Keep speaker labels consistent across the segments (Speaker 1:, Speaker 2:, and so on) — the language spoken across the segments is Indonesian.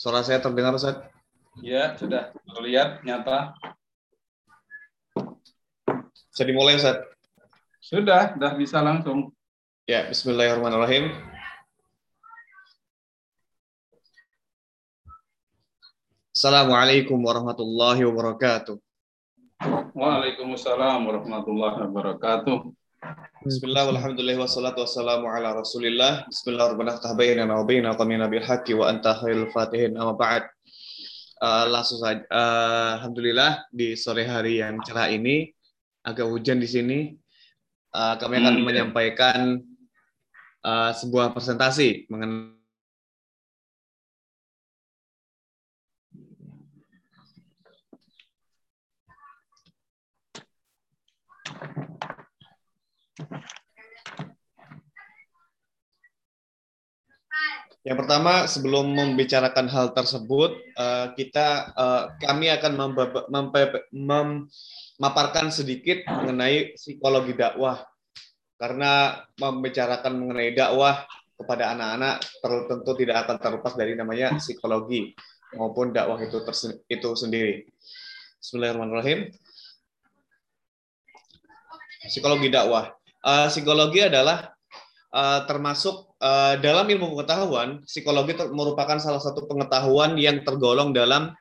Speaker 1: Suara saya terdengar, Ustaz?
Speaker 2: Ya, sudah terlihat nyata.
Speaker 1: Bisa dimulai, Ustaz?
Speaker 2: Sudah, sudah bisa langsung.
Speaker 1: Ya, bismillahirrahmanirrahim. Assalamualaikum warahmatullahi wabarakatuh.
Speaker 2: Waalaikumsalam warahmatullahi wabarakatuh.
Speaker 1: Bismillah, alhamdulillah, wassalatu wassalamu ala rasulillah. Bismillahirrahmanirrahim. Tabayyana wa bayyana qamina bil haqqi wa anta khairul fatihin. Amma ba'd. Uh, langsung saja. Uh, Alhamdulillah di sore hari yang cerah ini agak hujan di sini. Uh, kami akan hmm. menyampaikan uh, sebuah presentasi mengenai Yang pertama, sebelum membicarakan hal tersebut, uh, kita uh, kami akan memaparkan sedikit mengenai psikologi dakwah. Karena membicarakan mengenai dakwah kepada anak-anak tentu tidak akan terlepas dari namanya psikologi maupun dakwah itu itu sendiri. Bismillahirrahmanirrahim. Psikologi dakwah. Uh, psikologi adalah uh, termasuk uh, dalam ilmu pengetahuan, psikologi merupakan salah satu pengetahuan yang tergolong dalam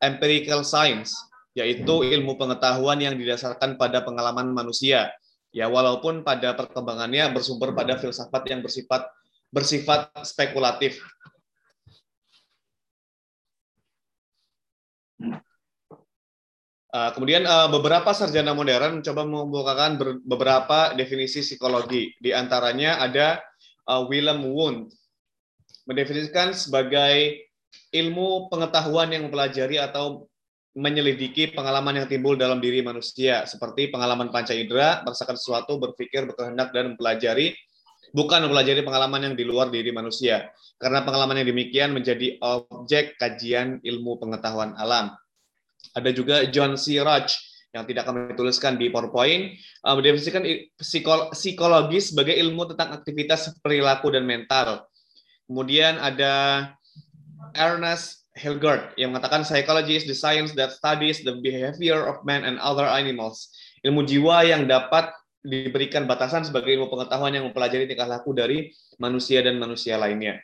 Speaker 1: empirical science, yaitu ilmu pengetahuan yang didasarkan pada pengalaman manusia. Ya, walaupun pada perkembangannya bersumber pada filsafat yang bersifat bersifat spekulatif. Uh, kemudian uh, beberapa sarjana modern mencoba membukakan beberapa definisi psikologi. Di antaranya ada uh, Willem Wundt mendefinisikan sebagai ilmu pengetahuan yang mempelajari atau menyelidiki pengalaman yang timbul dalam diri manusia, seperti pengalaman panca indera, merasakan sesuatu, berpikir, berkehendak, dan mempelajari, bukan mempelajari pengalaman yang di luar diri manusia. Karena pengalaman yang demikian menjadi objek kajian ilmu pengetahuan alam. Ada juga John C. Roach yang tidak kami tuliskan di PowerPoint, uh, mendefinisikan psikologi sebagai ilmu tentang aktivitas perilaku dan mental. Kemudian ada Ernest Hilgard yang mengatakan psychology is the science that studies the behavior of man and other animals. Ilmu jiwa yang dapat diberikan batasan sebagai ilmu pengetahuan yang mempelajari tingkah laku dari manusia dan manusia lainnya.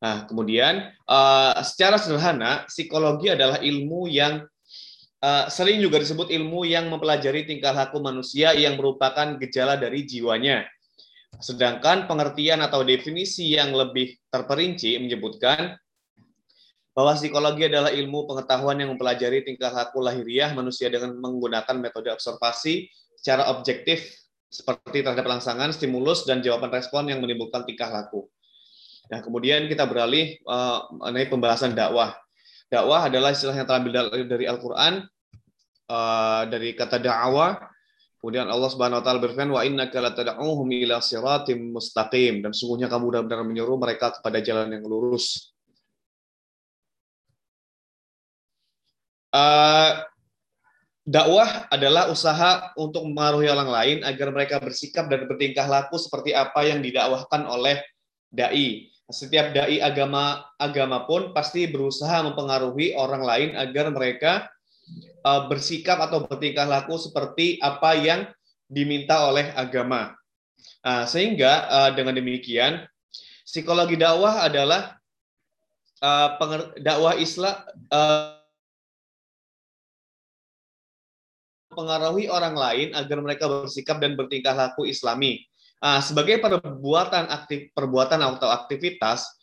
Speaker 1: Nah, kemudian uh, secara sederhana, psikologi adalah ilmu yang uh, sering juga disebut ilmu yang mempelajari tingkah laku manusia yang merupakan gejala dari jiwanya. Sedangkan pengertian atau definisi yang lebih terperinci menyebutkan bahwa psikologi adalah ilmu pengetahuan yang mempelajari tingkah laku lahiriah manusia dengan menggunakan metode observasi secara objektif seperti terhadap langsangan, stimulus, dan jawaban respon yang menimbulkan tingkah laku. Nah, kemudian kita beralih uh, mengenai pembahasan dakwah. Dakwah adalah istilah yang terambil dari Al-Quran, uh, dari kata dakwah. Kemudian Allah Subhanahu wa taala berfirman wa innaka latad'uhum ila siratim mustaqim dan sungguhnya kamu benar-benar menyuruh mereka kepada jalan yang lurus. Uh, dakwah adalah usaha untuk mempengaruhi orang lain agar mereka bersikap dan bertingkah laku seperti apa yang didakwahkan oleh dai setiap dai agama agama pun pasti berusaha mempengaruhi orang lain agar mereka uh, bersikap atau bertingkah laku seperti apa yang diminta oleh agama. Uh, sehingga uh, dengan demikian psikologi dakwah adalah uh, dakwah Islam uh, mempengaruhi orang lain agar mereka bersikap dan bertingkah laku Islami. Uh, sebagai perbuatan aktif perbuatan atau aktivitas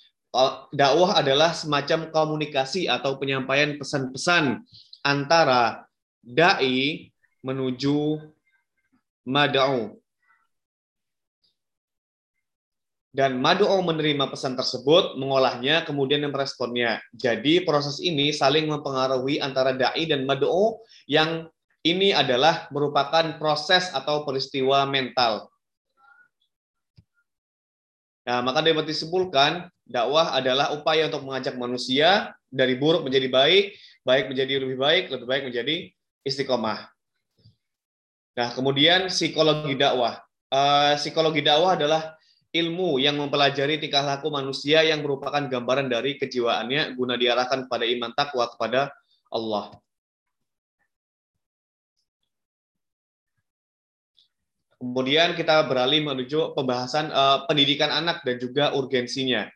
Speaker 1: dakwah adalah semacam komunikasi atau penyampaian pesan-pesan antara dai menuju mad'u. Dan mad'u menerima pesan tersebut, mengolahnya, kemudian meresponnya. Jadi proses ini saling mempengaruhi antara dai dan mad'u yang ini adalah merupakan proses atau peristiwa mental Nah, maka dapat disimpulkan dakwah adalah upaya untuk mengajak manusia dari buruk menjadi baik, baik menjadi lebih baik, lebih baik menjadi istiqomah. Nah, kemudian psikologi dakwah. Uh, psikologi dakwah adalah ilmu yang mempelajari tingkah laku manusia yang merupakan gambaran dari kejiwaannya guna diarahkan pada iman takwa kepada Allah. Kemudian kita beralih menuju pembahasan uh, pendidikan anak dan juga urgensinya.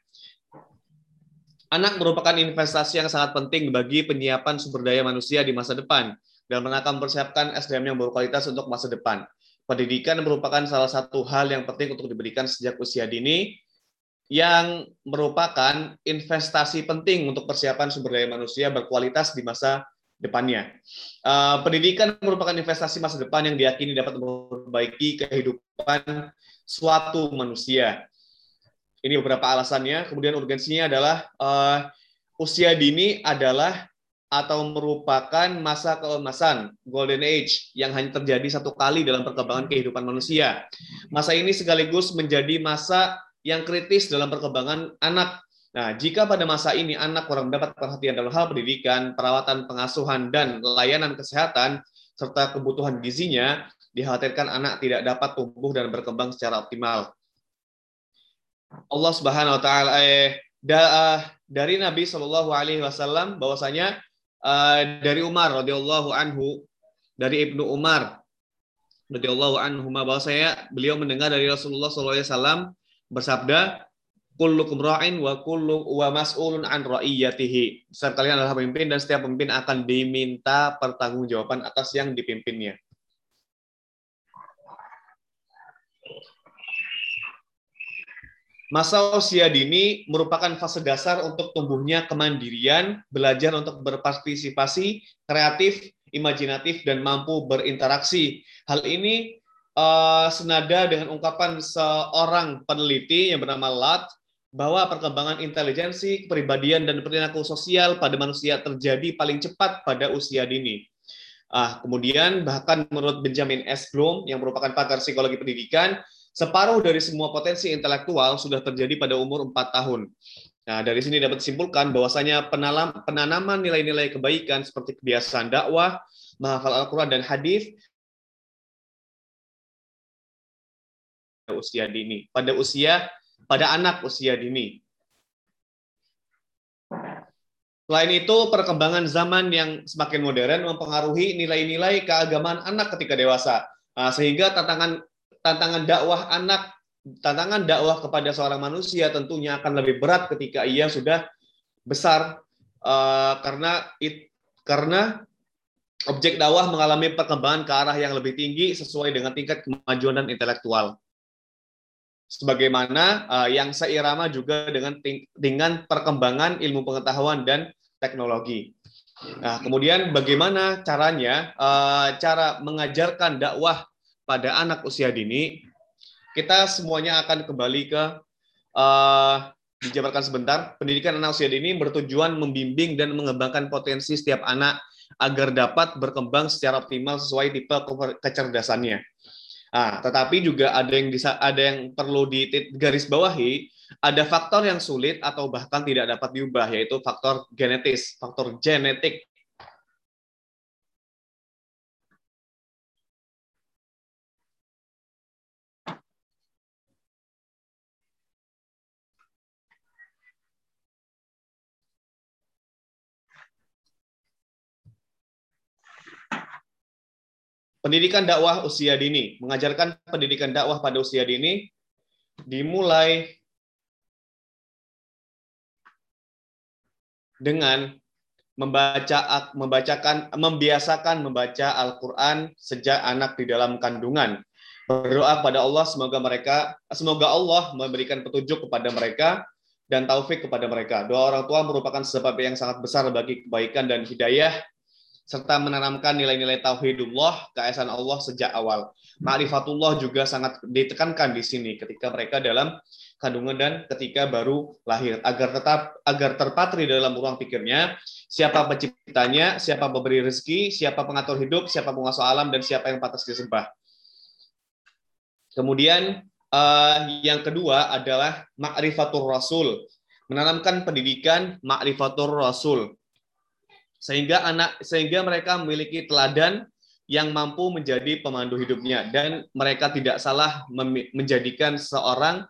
Speaker 1: Anak merupakan investasi yang sangat penting bagi penyiapan sumber daya manusia di masa depan dan akan mempersiapkan SDM yang berkualitas untuk masa depan. Pendidikan merupakan salah satu hal yang penting untuk diberikan sejak usia dini yang merupakan investasi penting untuk persiapan sumber daya manusia berkualitas di masa depannya. Uh, pendidikan merupakan investasi masa depan yang diyakini dapat memperbaiki kehidupan suatu manusia. Ini beberapa alasannya. Kemudian urgensinya adalah uh, usia dini adalah atau merupakan masa keemasan golden age yang hanya terjadi satu kali dalam perkembangan kehidupan manusia. Masa ini sekaligus menjadi masa yang kritis dalam perkembangan anak. Nah, jika pada masa ini anak kurang mendapat perhatian dalam hal pendidikan, perawatan, pengasuhan, dan layanan kesehatan, serta kebutuhan gizinya, dikhawatirkan anak tidak dapat tumbuh dan berkembang secara optimal. Allah Subhanahu wa taala eh, da, uh, dari Nabi Shallallahu alaihi wasallam bahwasanya uh, dari Umar radhiyallahu anhu dari Ibnu Umar radhiyallahu anhu bahwa saya beliau mendengar dari Rasulullah SAW bersabda kullukum ra'in wa kullu wa mas'ulun an ra'iyatihi. Setiap kalian adalah pemimpin dan setiap pemimpin akan diminta pertanggungjawaban atas yang dipimpinnya. Masa usia dini merupakan fase dasar untuk tumbuhnya kemandirian, belajar untuk berpartisipasi, kreatif, imajinatif, dan mampu berinteraksi. Hal ini uh, senada dengan ungkapan seorang peneliti yang bernama Lat bahwa perkembangan intelijensi, kepribadian, dan perilaku sosial pada manusia terjadi paling cepat pada usia dini. Ah, kemudian bahkan menurut Benjamin S. Bloom yang merupakan pakar psikologi pendidikan, Separuh dari semua potensi intelektual sudah terjadi pada umur 4 tahun. Nah, dari sini dapat disimpulkan bahwasanya penanaman nilai-nilai kebaikan seperti kebiasaan dakwah, menghafal Al-Quran dan hadis pada usia dini, pada usia pada anak usia dini. Selain itu, perkembangan zaman yang semakin modern mempengaruhi nilai-nilai keagamaan anak ketika dewasa, nah, sehingga tantangan tantangan dakwah anak, tantangan dakwah kepada seorang manusia tentunya akan lebih berat ketika ia sudah besar uh, karena it, karena objek dakwah mengalami perkembangan ke arah yang lebih tinggi sesuai dengan tingkat kemajuan dan intelektual. Sebagaimana uh, yang seirama juga dengan dengan perkembangan ilmu pengetahuan dan teknologi. Nah, kemudian bagaimana caranya uh, cara mengajarkan dakwah pada anak usia dini, kita semuanya akan kembali ke uh, dijabarkan sebentar. Pendidikan anak usia dini bertujuan membimbing dan mengembangkan potensi setiap anak agar dapat berkembang secara optimal sesuai tipe kecerdasannya. Nah, tetapi juga ada yang bisa ada yang perlu digaris bawahi, ada faktor yang sulit atau bahkan tidak dapat diubah yaitu faktor genetis, faktor genetik Pendidikan dakwah usia dini, mengajarkan pendidikan dakwah pada usia dini dimulai dengan membaca membacakan membiasakan membaca Al-Qur'an sejak anak di dalam kandungan. Berdoa kepada Allah semoga mereka semoga Allah memberikan petunjuk kepada mereka dan taufik kepada mereka. Doa orang tua merupakan sebab yang sangat besar bagi kebaikan dan hidayah serta menanamkan nilai-nilai tauhidullah, keesaan Allah sejak awal. Ma'rifatullah juga sangat ditekankan di sini ketika mereka dalam kandungan dan ketika baru lahir agar tetap agar terpatri dalam ruang pikirnya siapa penciptanya, siapa pemberi rezeki, siapa pengatur hidup, siapa penguasa alam dan siapa yang pantas disembah. Kemudian uh, yang kedua adalah ma'rifatur rasul, menanamkan pendidikan ma'rifatur rasul sehingga anak sehingga mereka memiliki teladan yang mampu menjadi pemandu hidupnya dan mereka tidak salah menjadikan seorang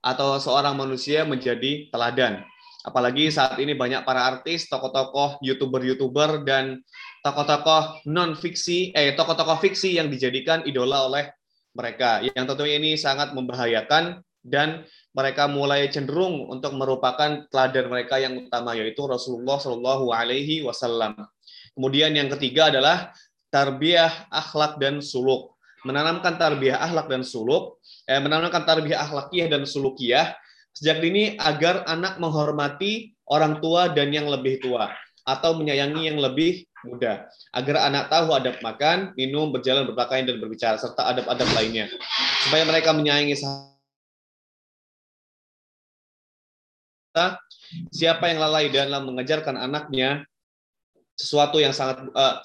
Speaker 1: atau seorang manusia menjadi teladan. Apalagi saat ini banyak para artis, tokoh-tokoh, youtuber-youtuber dan tokoh-tokoh non fiksi, eh tokoh-tokoh fiksi yang dijadikan idola oleh mereka. Yang tentunya ini sangat membahayakan dan mereka mulai cenderung untuk merupakan teladan mereka yang utama yaitu Rasulullah Shallallahu Alaihi Wasallam. Kemudian yang ketiga adalah tarbiyah akhlak dan suluk. Menanamkan tarbiyah akhlak dan suluk, eh, menanamkan tarbiyah akhlakiyah dan sulukiyah sejak dini agar anak menghormati orang tua dan yang lebih tua atau menyayangi yang lebih muda agar anak tahu adab makan, minum, berjalan, berpakaian dan berbicara serta adab-adab lainnya supaya mereka menyayangi siapa yang lalai dalam mengajarkan anaknya sesuatu yang sangat uh,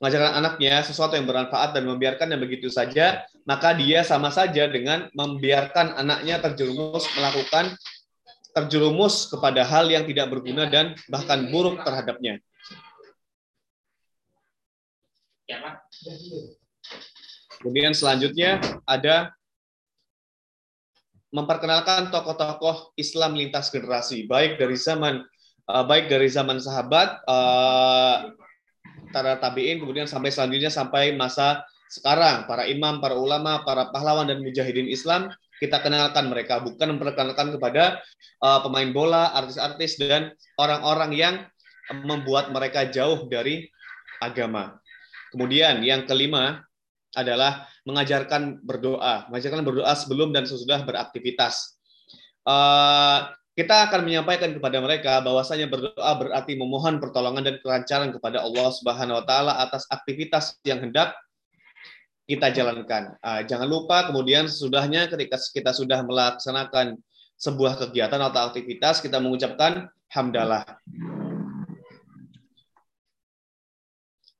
Speaker 1: mengajarkan anaknya sesuatu yang bermanfaat dan membiarkannya begitu saja, maka dia sama saja dengan membiarkan anaknya terjerumus melakukan terjerumus kepada hal yang tidak berguna dan bahkan buruk terhadapnya. Kemudian selanjutnya ada memperkenalkan tokoh-tokoh Islam lintas generasi, baik dari zaman uh, baik dari zaman sahabat, uh, para tabiin kemudian sampai selanjutnya sampai masa sekarang para imam, para ulama, para pahlawan dan mujahidin Islam kita kenalkan mereka bukan memperkenalkan kepada uh, pemain bola, artis-artis dan orang-orang yang membuat mereka jauh dari agama. Kemudian yang kelima adalah mengajarkan berdoa, mengajarkan berdoa sebelum dan sesudah beraktivitas. Uh, kita akan menyampaikan kepada mereka bahwasanya berdoa berarti memohon pertolongan dan kelancaran kepada Allah Subhanahu wa taala atas aktivitas yang hendak kita jalankan. Uh, jangan lupa kemudian sesudahnya ketika kita sudah melaksanakan sebuah kegiatan atau aktivitas kita mengucapkan hamdalah.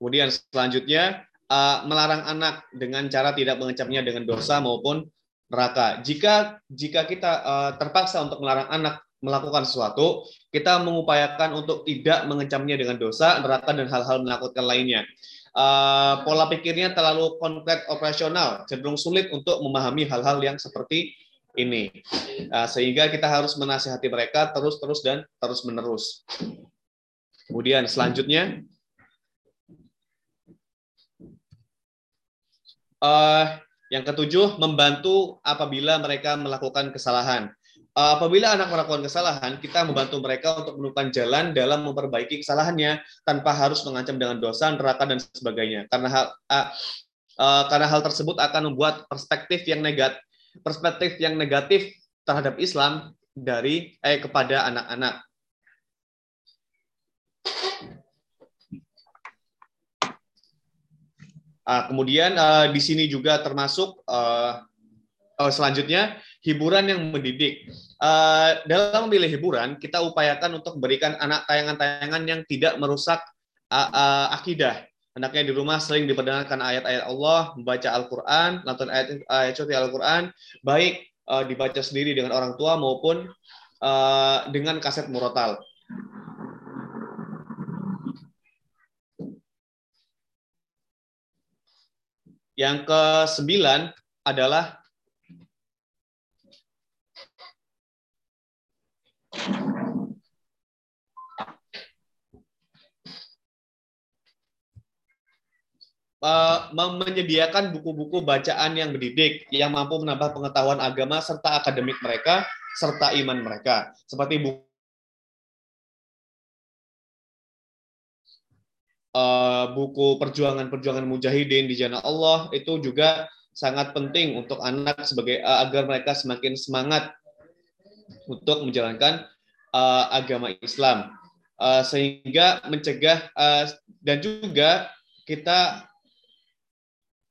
Speaker 1: Kemudian selanjutnya uh, melarang anak dengan cara tidak mengecapnya dengan dosa maupun neraka. Jika jika kita uh, terpaksa untuk melarang anak melakukan sesuatu, kita mengupayakan untuk tidak mengecamnya dengan dosa, neraka dan hal-hal menakutkan lainnya. Uh, pola pikirnya terlalu konkret operasional, cenderung sulit untuk memahami hal-hal yang seperti ini. Uh, sehingga kita harus menasihati mereka terus-terus dan terus-menerus. Kemudian selanjutnya, uh, yang ketujuh, membantu apabila mereka melakukan kesalahan. Apabila anak melakukan kesalahan, kita membantu mereka untuk menemukan jalan dalam memperbaiki kesalahannya tanpa harus mengancam dengan dosa, neraka dan sebagainya. Karena hal uh, uh, karena hal tersebut akan membuat perspektif yang negatif perspektif yang negatif terhadap Islam dari eh kepada anak-anak. Uh, kemudian uh, di sini juga termasuk uh, uh, selanjutnya hiburan yang mendidik. Uh, dalam memilih hiburan, kita upayakan untuk memberikan anak tayangan-tayangan yang tidak merusak uh, uh, akidah. Anaknya di rumah sering diperdengarkan ayat-ayat Allah, membaca Al-Quran, nonton ayat ayat suci Al-Quran, baik uh, dibaca sendiri dengan orang tua maupun uh, dengan kaset murotal. Yang kesembilan adalah menyediakan buku-buku bacaan yang mendidik, yang mampu menambah pengetahuan agama serta akademik mereka, serta iman mereka. Seperti buku uh, buku perjuangan-perjuangan mujahidin di jalan Allah itu juga sangat penting untuk anak sebagai uh, agar mereka semakin semangat untuk menjalankan uh, agama Islam uh, sehingga mencegah uh, dan juga kita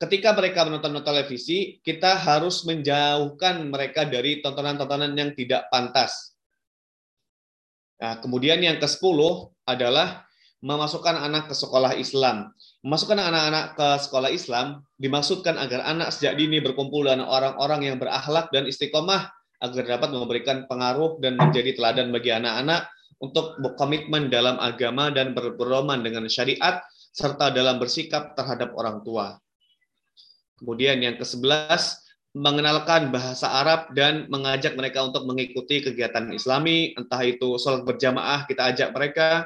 Speaker 1: ketika mereka menonton televisi kita harus menjauhkan mereka dari tontonan-tontonan yang tidak pantas. Nah, kemudian yang ke-10 adalah memasukkan anak ke sekolah Islam. Memasukkan anak-anak ke sekolah Islam dimaksudkan agar anak sejak dini berkumpul dengan orang-orang yang berakhlak dan istiqomah agar dapat memberikan pengaruh dan menjadi teladan bagi anak-anak untuk berkomitmen dalam agama dan berpedoman dengan syariat serta dalam bersikap terhadap orang tua. Kemudian yang ke-11 mengenalkan bahasa Arab dan mengajak mereka untuk mengikuti kegiatan Islami, entah itu sholat berjamaah kita ajak mereka,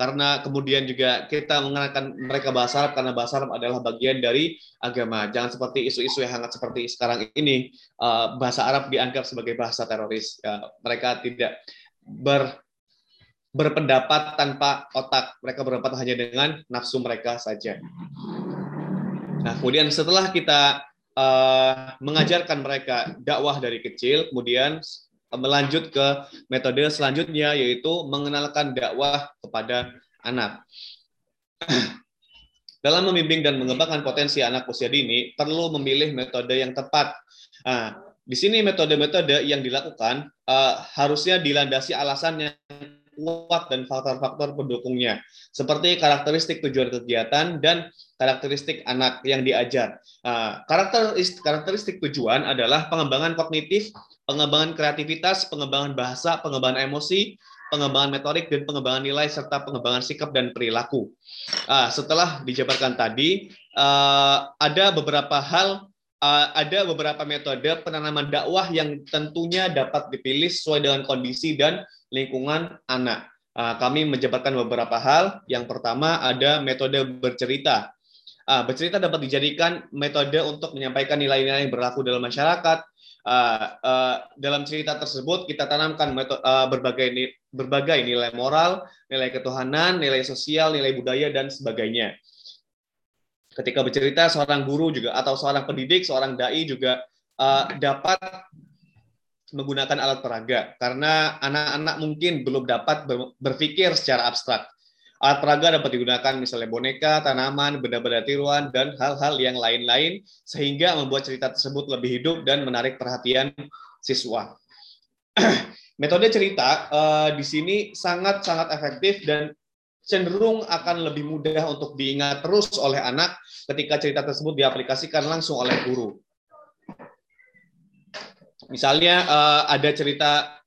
Speaker 1: karena kemudian juga kita mengenalkan mereka bahasa Arab karena bahasa Arab adalah bagian dari agama. Jangan seperti isu-isu yang hangat seperti sekarang ini, eh, bahasa Arab dianggap sebagai bahasa teroris. Ya, mereka tidak ber berpendapat tanpa otak. Mereka berpendapat hanya dengan nafsu mereka saja. Nah, kemudian setelah kita uh, mengajarkan mereka dakwah dari kecil, kemudian melanjut ke metode selanjutnya yaitu mengenalkan dakwah kepada anak. Dalam membimbing dan mengembangkan potensi anak usia dini, perlu memilih metode yang tepat. Nah, di sini metode-metode yang dilakukan uh, harusnya dilandasi alasan yang kuat dan faktor-faktor pendukungnya, seperti karakteristik tujuan kegiatan dan karakteristik anak yang diajar. Uh, karakteristik, karakteristik tujuan adalah pengembangan kognitif, pengembangan kreativitas, pengembangan bahasa, pengembangan emosi, pengembangan metodik, dan pengembangan nilai, serta pengembangan sikap dan perilaku. Uh, setelah dijabarkan tadi, uh, ada beberapa hal ada beberapa metode penanaman dakwah yang tentunya dapat dipilih sesuai dengan kondisi dan lingkungan anak. Ah, kami menjabarkan beberapa hal. Yang pertama ada metode bercerita. Ah, bercerita dapat dijadikan metode untuk menyampaikan nilai-nilai yang berlaku dalam masyarakat. Ah, dalam cerita tersebut kita tanamkan metode, berbagai berbagai nilai moral, nilai ketuhanan, nilai sosial, nilai budaya dan sebagainya. Ketika bercerita seorang guru juga atau seorang pendidik, seorang dai juga dapat menggunakan alat peraga karena anak-anak mungkin belum dapat berpikir secara abstrak. Alat peraga dapat digunakan misalnya boneka, tanaman, benda-benda tiruan, dan hal-hal yang lain-lain sehingga membuat cerita tersebut lebih hidup dan menarik perhatian siswa. Metode cerita uh, di sini sangat-sangat efektif dan cenderung akan lebih mudah untuk diingat terus oleh anak ketika cerita tersebut diaplikasikan langsung oleh guru. Misalnya uh, ada cerita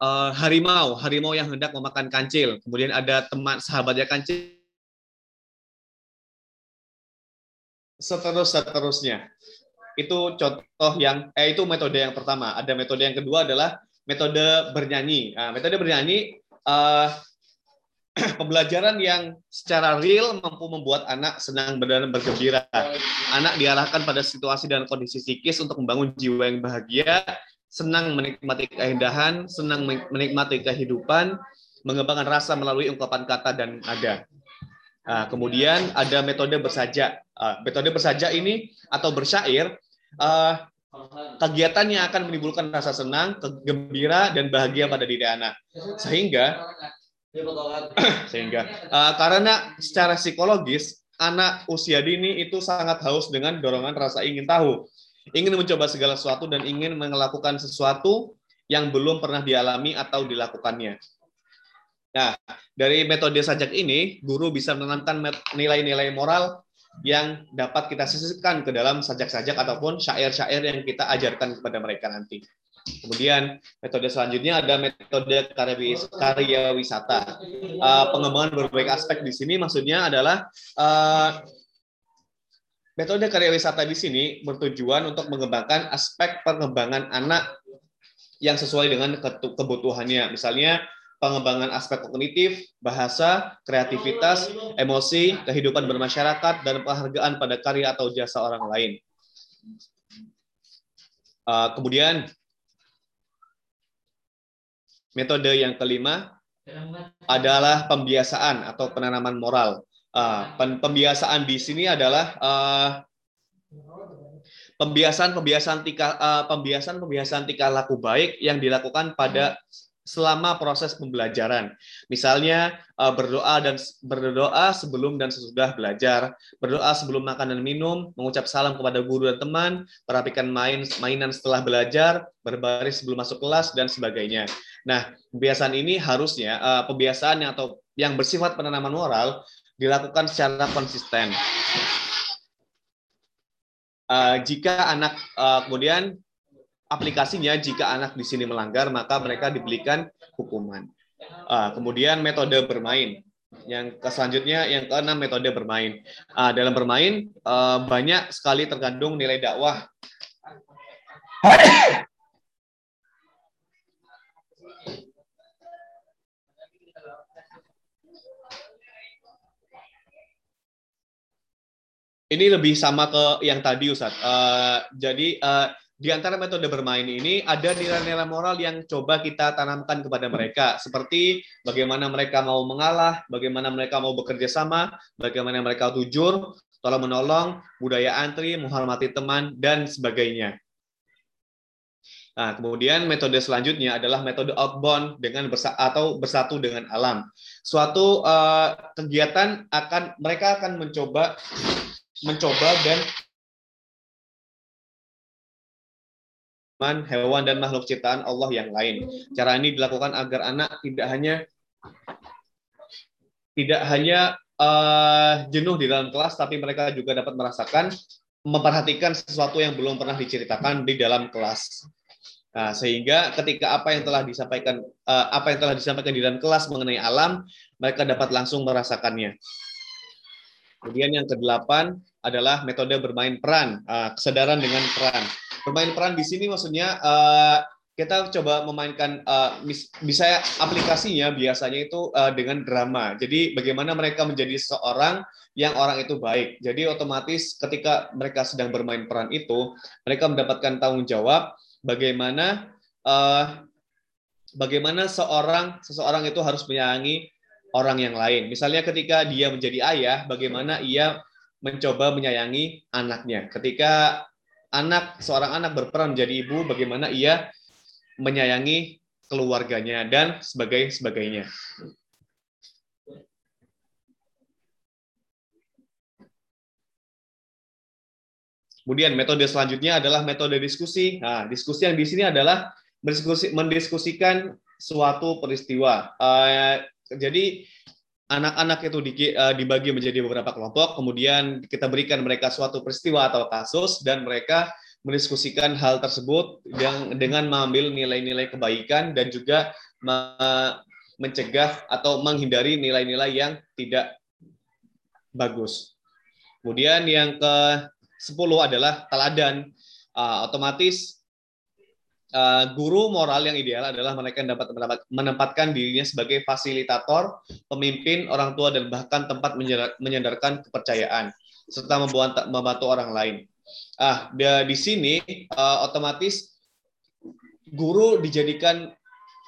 Speaker 1: uh, harimau, harimau yang hendak memakan kancil. Kemudian ada teman sahabatnya kancil. Seterus seterusnya. Itu contoh yang eh itu metode yang pertama. Ada metode yang kedua adalah metode bernyanyi. Nah, metode bernyanyi uh, pembelajaran yang secara real mampu membuat anak senang dan bergembira. Anak diarahkan pada situasi dan kondisi psikis untuk membangun jiwa yang bahagia, senang menikmati keindahan, senang menikmati kehidupan, mengembangkan rasa melalui ungkapan kata dan nada. Nah, kemudian ada metode bersajak. Uh, metode bersajak ini atau bersyair, uh, kegiatan yang akan menimbulkan rasa senang, gembira, dan bahagia pada diri anak. Sehingga sehingga uh, karena secara psikologis anak usia dini itu sangat haus dengan dorongan rasa ingin tahu, ingin mencoba segala sesuatu dan ingin melakukan sesuatu yang belum pernah dialami atau dilakukannya. Nah, dari metode sajak ini, guru bisa menanamkan nilai-nilai moral yang dapat kita sisipkan ke dalam sajak-sajak ataupun syair-syair yang kita ajarkan kepada mereka nanti. Kemudian metode selanjutnya ada metode karya wisata. Uh, pengembangan berbagai aspek di sini maksudnya adalah uh, metode karya wisata di sini bertujuan untuk mengembangkan aspek pengembangan anak yang sesuai dengan kebutuhannya. Misalnya pengembangan aspek kognitif, bahasa, kreativitas, emosi, kehidupan bermasyarakat, dan penghargaan pada karya atau jasa orang lain. Uh, kemudian Metode yang kelima adalah pembiasaan atau penanaman moral. Uh, pembiasaan di sini adalah uh, pembiasaan pembiasaan tika uh, pembiasaan pembiasaan tika laku baik yang dilakukan pada selama proses pembelajaran. Misalnya uh, berdoa dan berdoa sebelum dan sesudah belajar, berdoa sebelum makan dan minum, mengucap salam kepada guru dan teman, merapikan main mainan setelah belajar, berbaris sebelum masuk kelas dan sebagainya. Nah, kebiasaan ini harusnya uh, pembiasaan atau yang bersifat penanaman moral dilakukan secara konsisten. Uh, jika anak uh, kemudian aplikasinya jika anak di sini melanggar maka mereka diberikan hukuman. Uh, kemudian metode bermain. Yang selanjutnya yang keenam metode bermain. Uh, dalam bermain uh, banyak sekali terkandung nilai dakwah Ini lebih sama ke yang tadi Ustaz. Uh, jadi uh, di antara metode bermain ini ada nilai-nilai moral yang coba kita tanamkan kepada mereka seperti bagaimana mereka mau mengalah, bagaimana mereka mau bekerja sama, bagaimana mereka jujur, tolong menolong, budaya antri, menghormati teman dan sebagainya. Nah, kemudian metode selanjutnya adalah metode outbound dengan bersa atau bersatu dengan alam. Suatu uh, kegiatan akan mereka akan mencoba mencoba dan hewan dan makhluk ciptaan Allah yang lain. Cara ini dilakukan agar anak tidak hanya tidak hanya uh, jenuh di dalam kelas, tapi mereka juga dapat merasakan memperhatikan sesuatu yang belum pernah diceritakan di dalam kelas. Nah, sehingga ketika apa yang telah disampaikan uh, apa yang telah disampaikan di dalam kelas mengenai alam, mereka dapat langsung merasakannya. Kemudian yang kedelapan adalah metode bermain peran, uh, kesadaran dengan peran. Bermain peran di sini maksudnya uh, kita coba memainkan uh, bisa aplikasinya biasanya itu uh, dengan drama. Jadi bagaimana mereka menjadi seorang yang orang itu baik. Jadi otomatis ketika mereka sedang bermain peran itu, mereka mendapatkan tanggung jawab bagaimana uh, bagaimana seorang seseorang itu harus menyayangi orang yang lain. Misalnya ketika dia menjadi ayah, bagaimana ia mencoba menyayangi anaknya. Ketika anak seorang anak berperan menjadi ibu, bagaimana ia menyayangi keluarganya dan sebagai sebagainya. Kemudian metode selanjutnya adalah metode diskusi. Nah, diskusi yang di sini adalah mendiskusikan suatu peristiwa. Uh, jadi anak-anak itu eh, dibagi menjadi beberapa kelompok, kemudian kita berikan mereka suatu peristiwa atau kasus, dan mereka mendiskusikan hal tersebut yang dengan mengambil nilai-nilai kebaikan dan juga mencegah atau menghindari nilai-nilai yang tidak bagus. Kemudian yang ke 10 adalah teladan. Uh, otomatis uh, guru moral yang ideal adalah mereka yang dapat menempatkan dirinya sebagai fasilitator, pemimpin, orang tua, dan bahkan tempat menyadarkan kepercayaan, serta membantu orang lain. Ah, di sini uh, otomatis guru dijadikan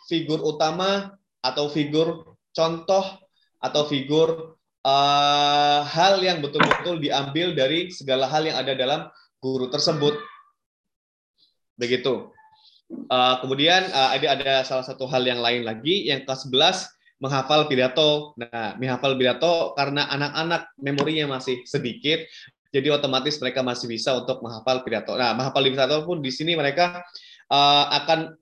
Speaker 1: figur utama atau figur contoh atau figur uh, hal yang betul-betul diambil dari segala hal yang ada dalam guru tersebut. Begitu. Uh, kemudian uh, ada ada salah satu hal yang lain lagi yang ke-11 menghafal pidato. Nah, menghafal pidato karena anak-anak memorinya masih sedikit, jadi otomatis mereka masih bisa untuk menghafal pidato. Nah, menghafal pidato pun di sini mereka uh, akan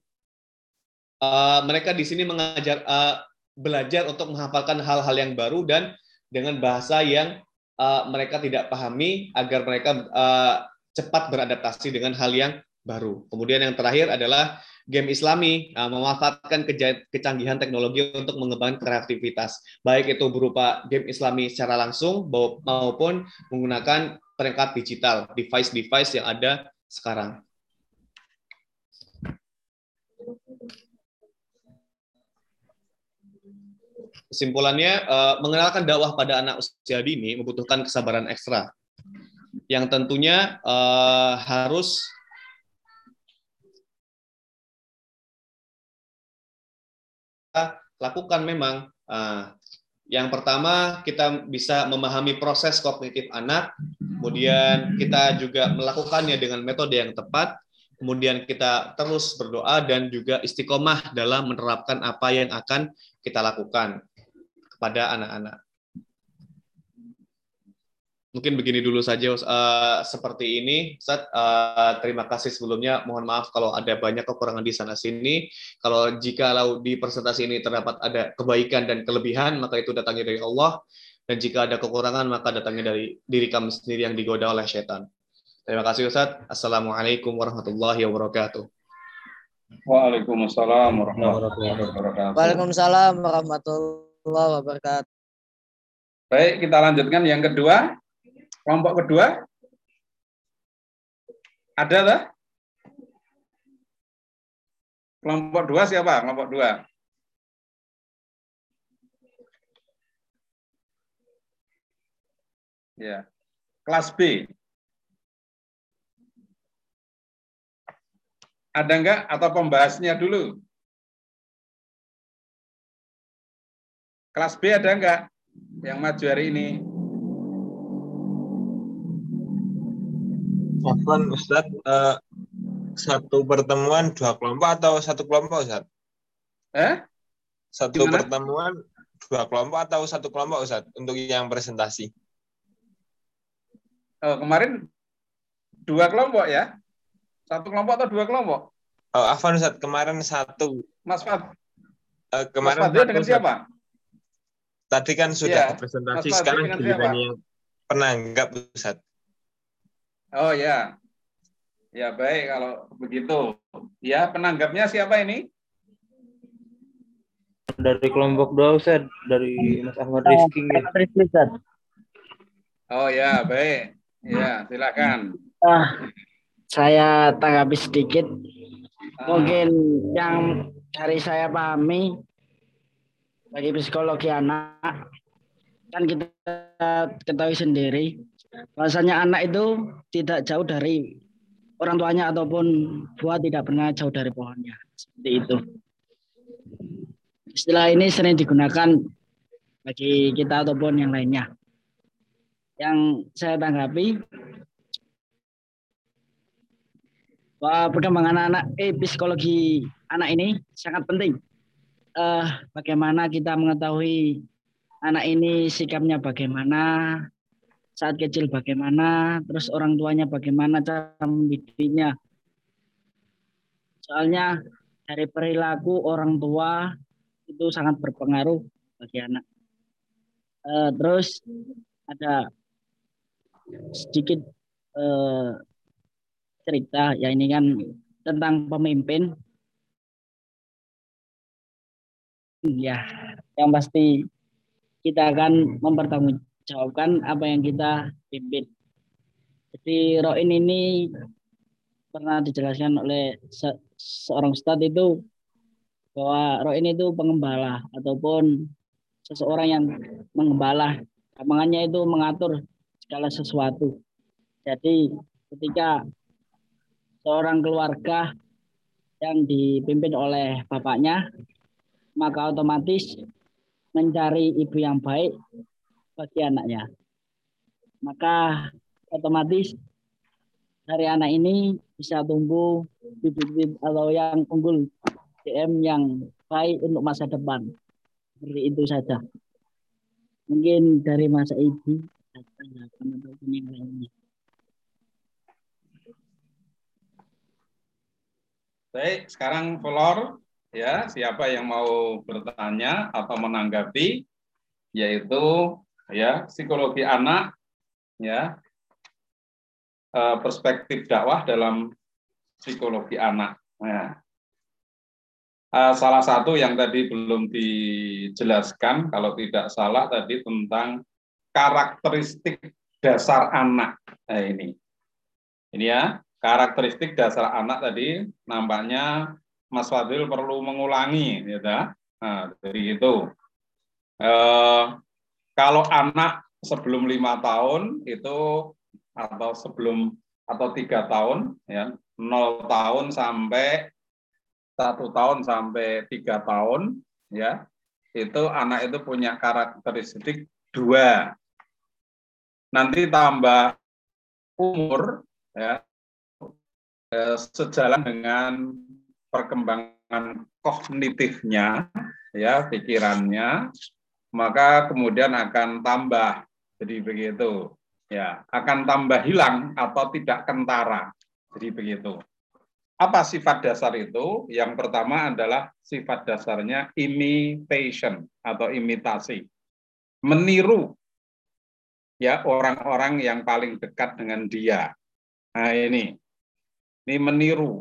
Speaker 1: uh, mereka di sini mengajar uh, belajar untuk menghafalkan hal-hal yang baru dan dengan bahasa yang uh, mereka tidak pahami agar mereka uh, cepat beradaptasi dengan hal yang baru. Kemudian yang terakhir adalah game Islami uh, memanfaatkan kecanggihan teknologi untuk mengembangkan kreativitas, baik itu berupa game Islami secara langsung maupun menggunakan perangkat digital, device-device yang ada sekarang. Kesimpulannya, uh, mengenalkan dakwah pada anak usia dini membutuhkan kesabaran ekstra, yang tentunya uh, harus lakukan memang. Uh, yang pertama, kita bisa memahami proses kognitif anak, kemudian kita juga melakukannya dengan metode yang tepat, kemudian kita terus berdoa dan juga istiqomah dalam menerapkan apa yang akan kita lakukan kepada anak-anak. Mungkin begini dulu saja uh, seperti ini. Ustaz, uh, terima kasih sebelumnya. Mohon maaf kalau ada banyak kekurangan di sana sini. Kalau jika di presentasi ini terdapat ada kebaikan dan kelebihan, maka itu datangnya dari Allah. Dan jika ada kekurangan, maka datangnya dari diri kami sendiri yang digoda oleh setan. Terima kasih Ustaz. Assalamualaikum warahmatullahi wabarakatuh.
Speaker 2: Waalaikumsalam warahmatullahi wabarakatuh.
Speaker 3: Waalaikumsalam warahmatullahi wabarakatuh.
Speaker 2: Baik, kita lanjutkan yang kedua. Kelompok kedua? Ada lah? Kelompok dua siapa? Kelompok dua. Ya. Kelas B. Ada enggak atau pembahasnya dulu? Kelas B ada enggak yang maju hari ini?
Speaker 4: Afwan Ustaz, eh, satu pertemuan dua kelompok atau satu kelompok Ustaz?
Speaker 2: Eh?
Speaker 4: Satu
Speaker 2: Gimana?
Speaker 4: pertemuan dua kelompok atau satu kelompok Ustaz untuk yang presentasi?
Speaker 2: Oh, kemarin dua kelompok ya? Satu kelompok atau dua kelompok?
Speaker 4: Oh, Afwan Ustaz, kemarin satu.
Speaker 2: Mas Fad, Mas
Speaker 4: kemarin
Speaker 2: Fadil
Speaker 4: satu,
Speaker 2: dengan
Speaker 4: Ustaz.
Speaker 2: siapa?
Speaker 4: Tadi kan sudah
Speaker 2: Iya,
Speaker 4: presentasi,
Speaker 2: Mas
Speaker 4: sekarang giliran yang penanggap Ustaz.
Speaker 2: Oh ya. Ya baik kalau begitu. Ya penanggapnya siapa ini?
Speaker 5: dari kelompok dua Ustaz dari Mas Ahmad Rizky
Speaker 2: Oh ya baik. Ya silakan.
Speaker 3: Ah, saya tanggapi sedikit.
Speaker 2: Ah,
Speaker 3: Mungkin yang dari saya pahami bagi psikologi anak kan kita ketahui sendiri bahwasanya anak itu tidak jauh dari orang tuanya ataupun buah tidak pernah jauh dari pohonnya seperti itu. Istilah ini sering digunakan bagi kita ataupun yang lainnya. Yang saya tanggapi bahwa perkembangan anak eh psikologi anak ini sangat penting. Eh bagaimana kita mengetahui anak ini sikapnya bagaimana, saat kecil bagaimana, terus orang tuanya bagaimana cara mendidiknya. Soalnya dari perilaku orang tua itu sangat berpengaruh bagi anak. Eh, terus ada sedikit eh, cerita ya ini kan tentang pemimpin ya yang pasti kita akan mempertanggungjawabkan apa yang kita pimpin. Jadi Roin ini pernah dijelaskan oleh se- seorang ustadz itu bahwa Roin itu pengembala ataupun seseorang yang mengembala. Gampangnya itu mengatur segala sesuatu. Jadi ketika seorang keluarga yang dipimpin oleh bapaknya, maka otomatis mencari ibu yang baik bagi anaknya. Maka otomatis dari anak ini bisa tumbuh bibit-bibit atau yang unggul DM yang baik untuk masa depan. Seperti itu saja. Mungkin dari masa ibu ataupun yang lainnya.
Speaker 2: Baik, sekarang floor ya siapa yang mau bertanya atau menanggapi yaitu ya psikologi anak ya eh, perspektif dakwah dalam psikologi anak. Nah, eh, salah satu yang tadi belum dijelaskan kalau tidak salah tadi tentang karakteristik dasar anak. Nah, ini. Ini ya, karakteristik dasar anak tadi nampaknya Mas Fadil perlu mengulangi, ya. Nah, jadi itu. Kalau anak sebelum lima tahun itu atau sebelum atau tiga tahun, ya nol tahun sampai satu tahun sampai tiga tahun, ya itu anak itu punya karakteristik dua. Nanti tambah umur, ya eh, sejalan dengan perkembangan kognitifnya ya pikirannya maka kemudian akan tambah. Jadi begitu. Ya akan tambah hilang atau tidak kentara. Jadi begitu. Apa sifat dasar itu? Yang pertama adalah sifat dasarnya imitation atau imitasi. Meniru. Ya orang-orang yang paling dekat dengan dia. Nah ini. Ini meniru.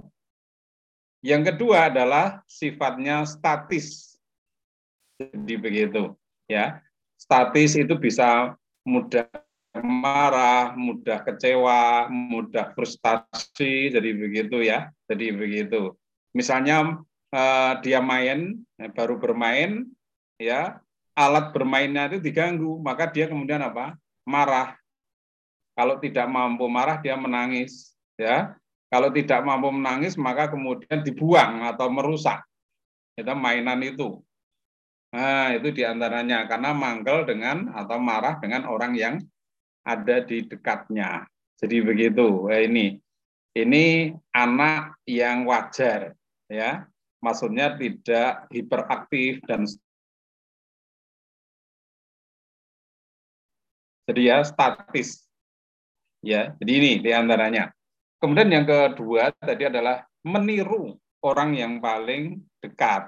Speaker 2: Yang kedua adalah sifatnya statis. Jadi begitu, ya. Statis itu bisa mudah marah, mudah kecewa, mudah frustasi, jadi begitu ya. Jadi begitu. Misalnya eh, dia main eh, baru bermain ya alat bermainnya itu diganggu maka dia kemudian apa marah kalau tidak mampu marah dia menangis ya kalau tidak mampu menangis maka kemudian dibuang atau merusak itu mainan itu nah itu di antaranya karena mangkel dengan atau marah dengan orang yang ada di dekatnya. Jadi begitu eh, ini. Ini anak yang wajar ya. Maksudnya tidak hiperaktif dan jadi ya statis. Ya jadi ini di antaranya kemudian yang kedua tadi adalah meniru orang yang paling dekat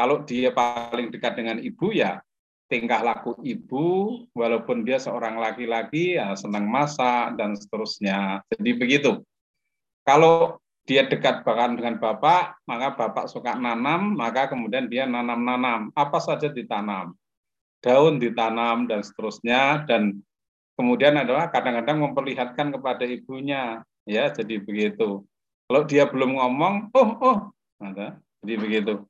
Speaker 2: kalau dia paling dekat dengan ibu ya tingkah laku ibu walaupun dia seorang laki-laki ya senang masak dan seterusnya jadi begitu kalau dia dekat bahkan dengan bapak, maka bapak suka nanam, maka kemudian dia nanam-nanam. Apa saja ditanam. Daun ditanam dan seterusnya dan kemudian adalah kadang-kadang memperlihatkan kepada ibunya, ya jadi begitu. Kalau dia belum ngomong, oh oh, jadi begitu.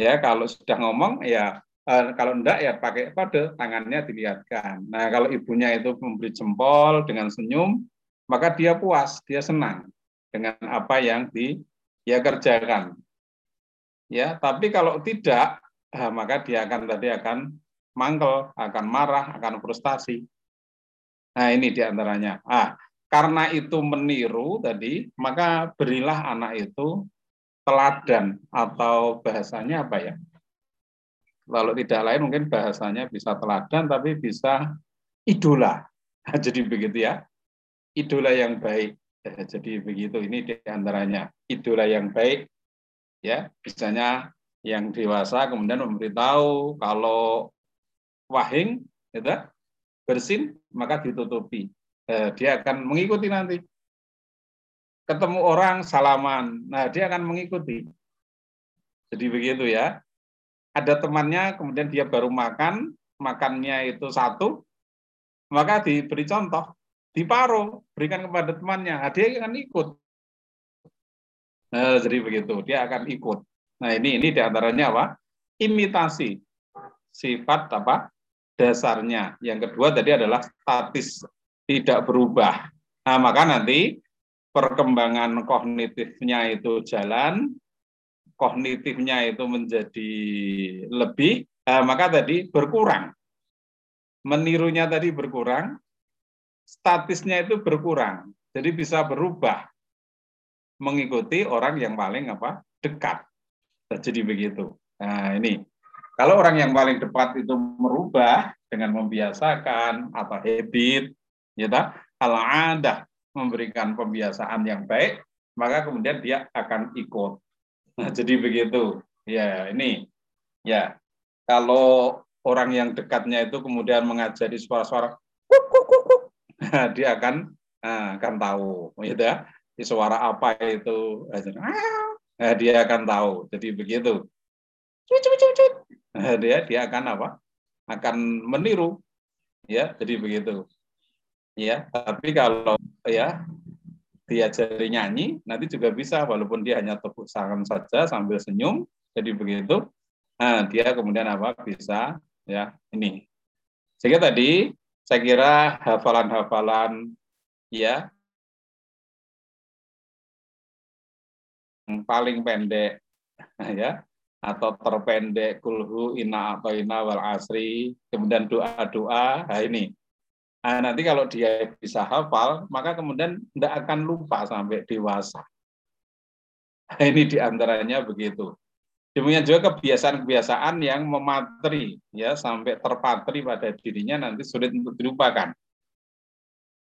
Speaker 2: Ya kalau sudah ngomong ya eh, kalau enggak ya pakai pada tangannya dilihatkan. Nah kalau ibunya itu memberi jempol dengan senyum, maka dia puas, dia senang dengan apa yang di dia kerjakan. Ya, tapi kalau tidak, nah, maka dia akan tadi akan mangkel, akan marah, akan frustasi. Nah, ini di antaranya. Ah, karena itu meniru tadi, maka berilah anak itu teladan atau bahasanya apa ya? Kalau tidak lain mungkin bahasanya bisa teladan, tapi bisa idola. Jadi begitu ya, idola yang baik. Ya, jadi begitu ini di antaranya idola yang baik ya misalnya yang dewasa kemudian memberitahu kalau wahing gitu, bersin maka ditutupi eh, dia akan mengikuti nanti ketemu orang salaman nah dia akan mengikuti jadi begitu ya ada temannya kemudian dia baru makan makannya itu satu maka diberi contoh diparuh, berikan kepada temannya. Nah, dia akan ikut. Nah, jadi begitu, dia akan ikut. Nah, ini ini di antaranya apa? Imitasi sifat apa? Dasarnya. Yang kedua tadi adalah statis, tidak berubah. Nah, maka nanti perkembangan kognitifnya itu jalan, kognitifnya itu menjadi lebih, eh, maka tadi berkurang. Menirunya tadi berkurang, statisnya itu berkurang. Jadi bisa berubah mengikuti orang yang paling apa dekat. Jadi begitu. Nah ini kalau orang yang paling dekat itu merubah dengan membiasakan atau habit, ya kalau ada memberikan pembiasaan yang baik, maka kemudian dia akan ikut. Nah, jadi begitu. Ya ini ya. Kalau orang yang dekatnya itu kemudian mengajari suara-suara dia akan ah, akan tahu gitu ya. Suara apa itu? Nah, dia akan tahu. Jadi begitu. Nah, dia dia akan apa? Akan meniru. Ya jadi begitu ya tapi kalau ya diajari nyanyi nanti juga bisa walaupun dia hanya tepuk tangan saja sambil senyum jadi begitu. Nah dia kemudian apa bisa ya ini. Sehingga tadi saya kira hafalan-hafalan ya yang paling pendek ya atau terpendek kulhu ina atau ina wal asri kemudian doa-doa nah ini nah, nanti kalau dia bisa hafal maka kemudian tidak akan lupa sampai dewasa nah, ini di antaranya begitu Demikian juga kebiasaan-kebiasaan yang memateri ya sampai terpatri pada dirinya nanti sulit untuk dilupakan.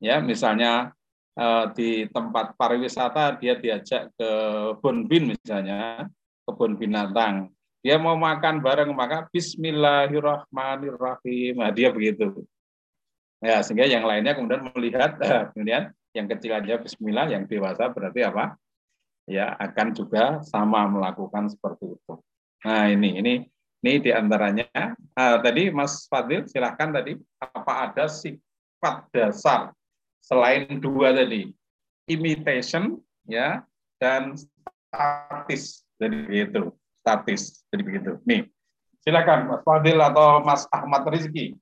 Speaker 2: Ya, misalnya eh, di tempat pariwisata dia diajak ke Bonbin misalnya, kebun binatang. Dia mau makan bareng maka bismillahirrahmanirrahim. Nah, dia begitu. Ya, sehingga yang lainnya kemudian melihat kemudian yang kecil aja bismillah, yang dewasa berarti apa? ya akan juga sama melakukan seperti itu. Nah ini ini ini di antaranya. Nah, tadi Mas Fadil silahkan tadi apa ada sifat dasar selain dua tadi imitation ya dan statis Jadi begitu, statis. Jadi begitu. Nih, silakan Mas Fadil atau Mas Ahmad Rizki.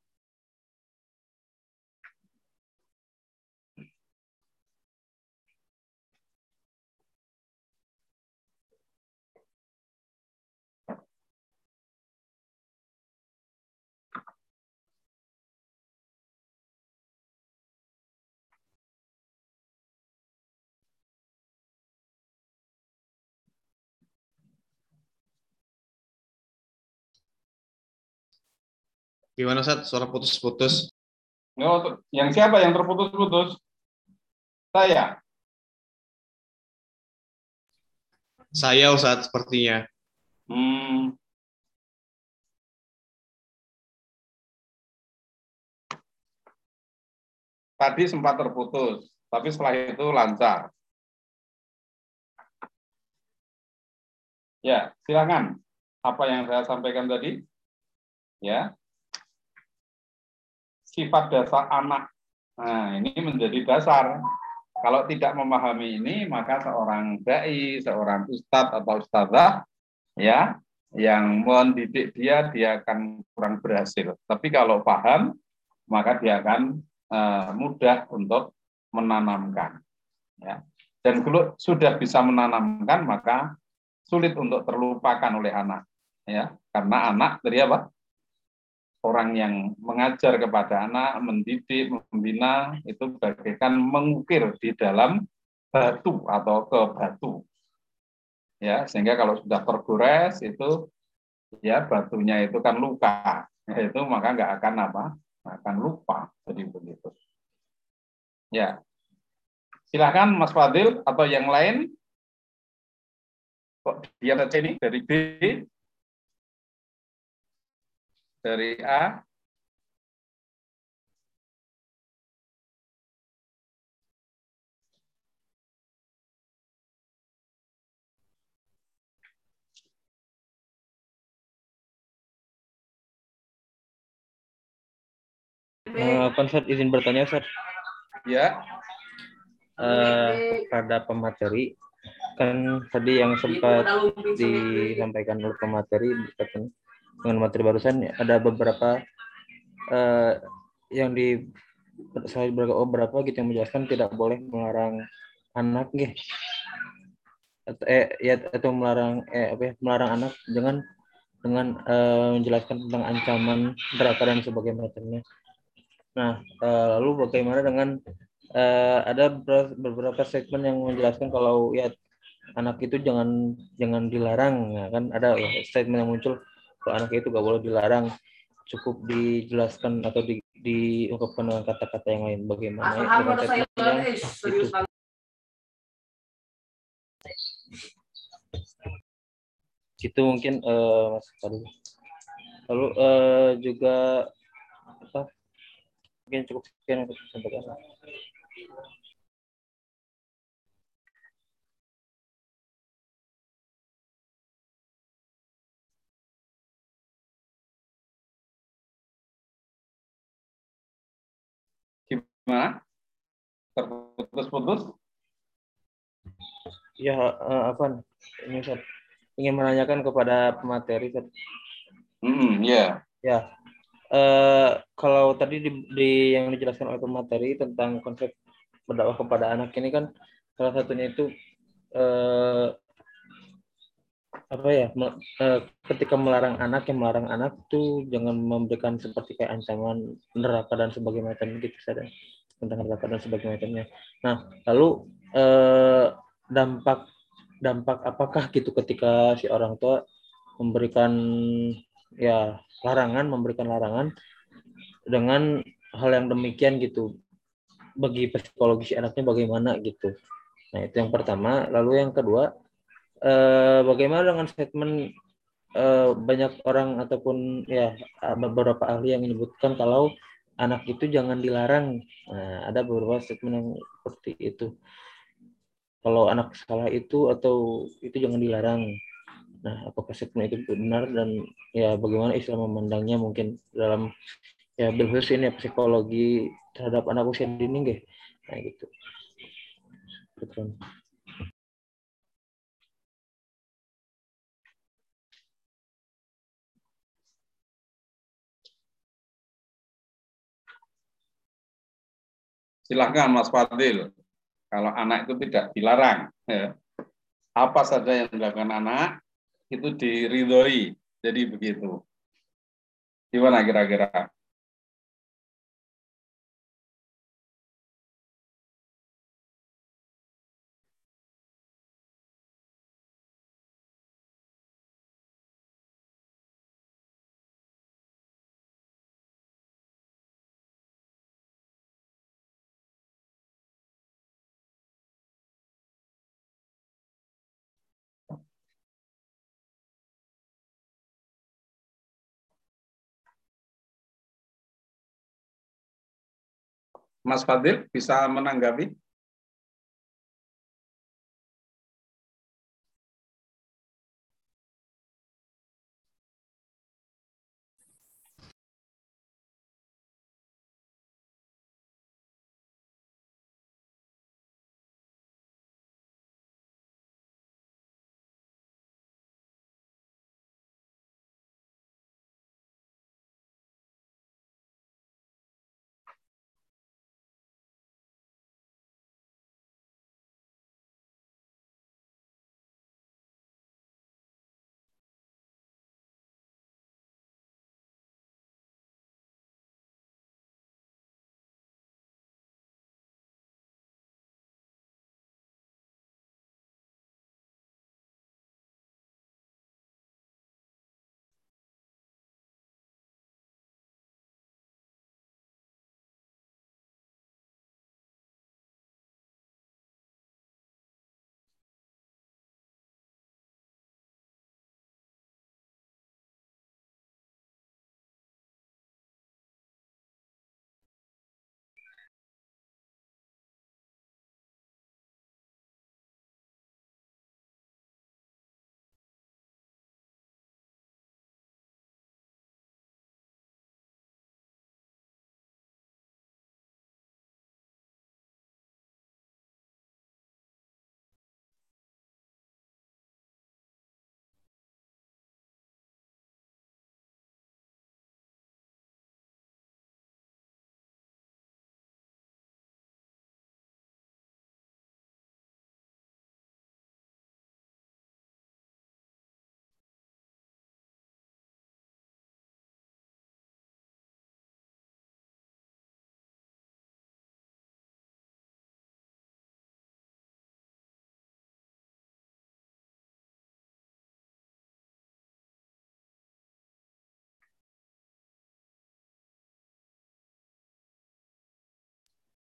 Speaker 1: Gimana Sat? Suara putus-putus.
Speaker 2: Oh, yang siapa yang terputus-putus? Saya.
Speaker 1: Saya Ustaz sepertinya.
Speaker 2: Hmm. Tadi sempat terputus, tapi setelah itu lancar. Ya, silakan. Apa yang saya sampaikan tadi? Ya. Sifat dasar anak. Nah, ini menjadi dasar. Kalau tidak memahami ini, maka seorang dai, seorang ustadz atau ustadzah, ya, yang mendidik dia, dia akan kurang berhasil. Tapi kalau paham, maka dia akan uh, mudah untuk menanamkan. Ya. Dan kalau sudah bisa menanamkan, maka sulit untuk terlupakan oleh anak. Ya, karena anak dari apa? Orang yang mengajar kepada anak, mendidik, membina itu bagaikan mengukir di dalam batu atau ke batu. Ya, sehingga kalau sudah tergores itu ya batunya itu kan luka. Ya, itu maka nggak akan apa? akan lupa. Jadi begitu. Ya. Silahkan Mas Fadil atau yang lain. Kok dia ini dari B dari A
Speaker 5: Uh, konsep izin bertanya, Ustaz.
Speaker 2: Ya.
Speaker 5: Uh, pada pemateri, kan tadi yang sempat disampaikan oleh pemateri dengan materi barusan ada beberapa uh, yang di saya beberapa gitu yang menjelaskan tidak boleh melarang anak gitu. atau eh ya atau melarang eh apa ya, melarang anak dengan dengan uh, menjelaskan tentang ancaman neraka dan sebagainya. Nah, uh, lalu bagaimana dengan uh, ada beberapa segmen yang menjelaskan kalau ya anak itu jangan jangan dilarang, ya kan ada ya, statement yang muncul kalau anak itu gak boleh dilarang cukup dijelaskan atau di, diungkapkan dengan kata-kata yang lain. Bagaimana ya, itu. itu mungkin uh, mas tadi lalu uh, juga apa? Mungkin cukup sekian untuk sampaikan
Speaker 2: Gimana? Terputus-putus?
Speaker 5: Ya, uh, apa? Ini Ustaz. Ingin menanyakan kepada pemateri, Ustaz.
Speaker 2: Hmm, ya.
Speaker 5: Yeah. Ya. Uh, kalau tadi di, di yang dijelaskan oleh pemateri tentang konsep berdakwah kepada anak ini kan salah satunya itu uh, apa ya uh, ketika melarang anak yang melarang anak tuh jangan memberikan seperti kayak ancaman neraka dan sebagainya gitu saja tentang harta dan sebagainya. Nah, lalu eh, dampak dampak apakah gitu ketika si orang tua memberikan ya larangan, memberikan larangan dengan hal yang demikian gitu bagi psikologi si anaknya bagaimana gitu. Nah, itu yang pertama. Lalu yang kedua, eh, bagaimana dengan statement eh, banyak orang ataupun ya beberapa ahli yang menyebutkan kalau anak itu jangan dilarang. Nah, ada beberapa statement yang seperti itu. Kalau anak salah itu atau itu jangan dilarang. Nah, apakah statement itu benar dan ya bagaimana Islam memandangnya mungkin dalam ya bilhus ini ya, psikologi terhadap anak usia dini. Nah, gitu.
Speaker 2: Silahkan Mas Fadil. Kalau anak itu tidak dilarang. Ya. Apa saja yang dilakukan anak itu diridhoi. Jadi begitu. Gimana kira-kira? Mas Fadil bisa menanggapi?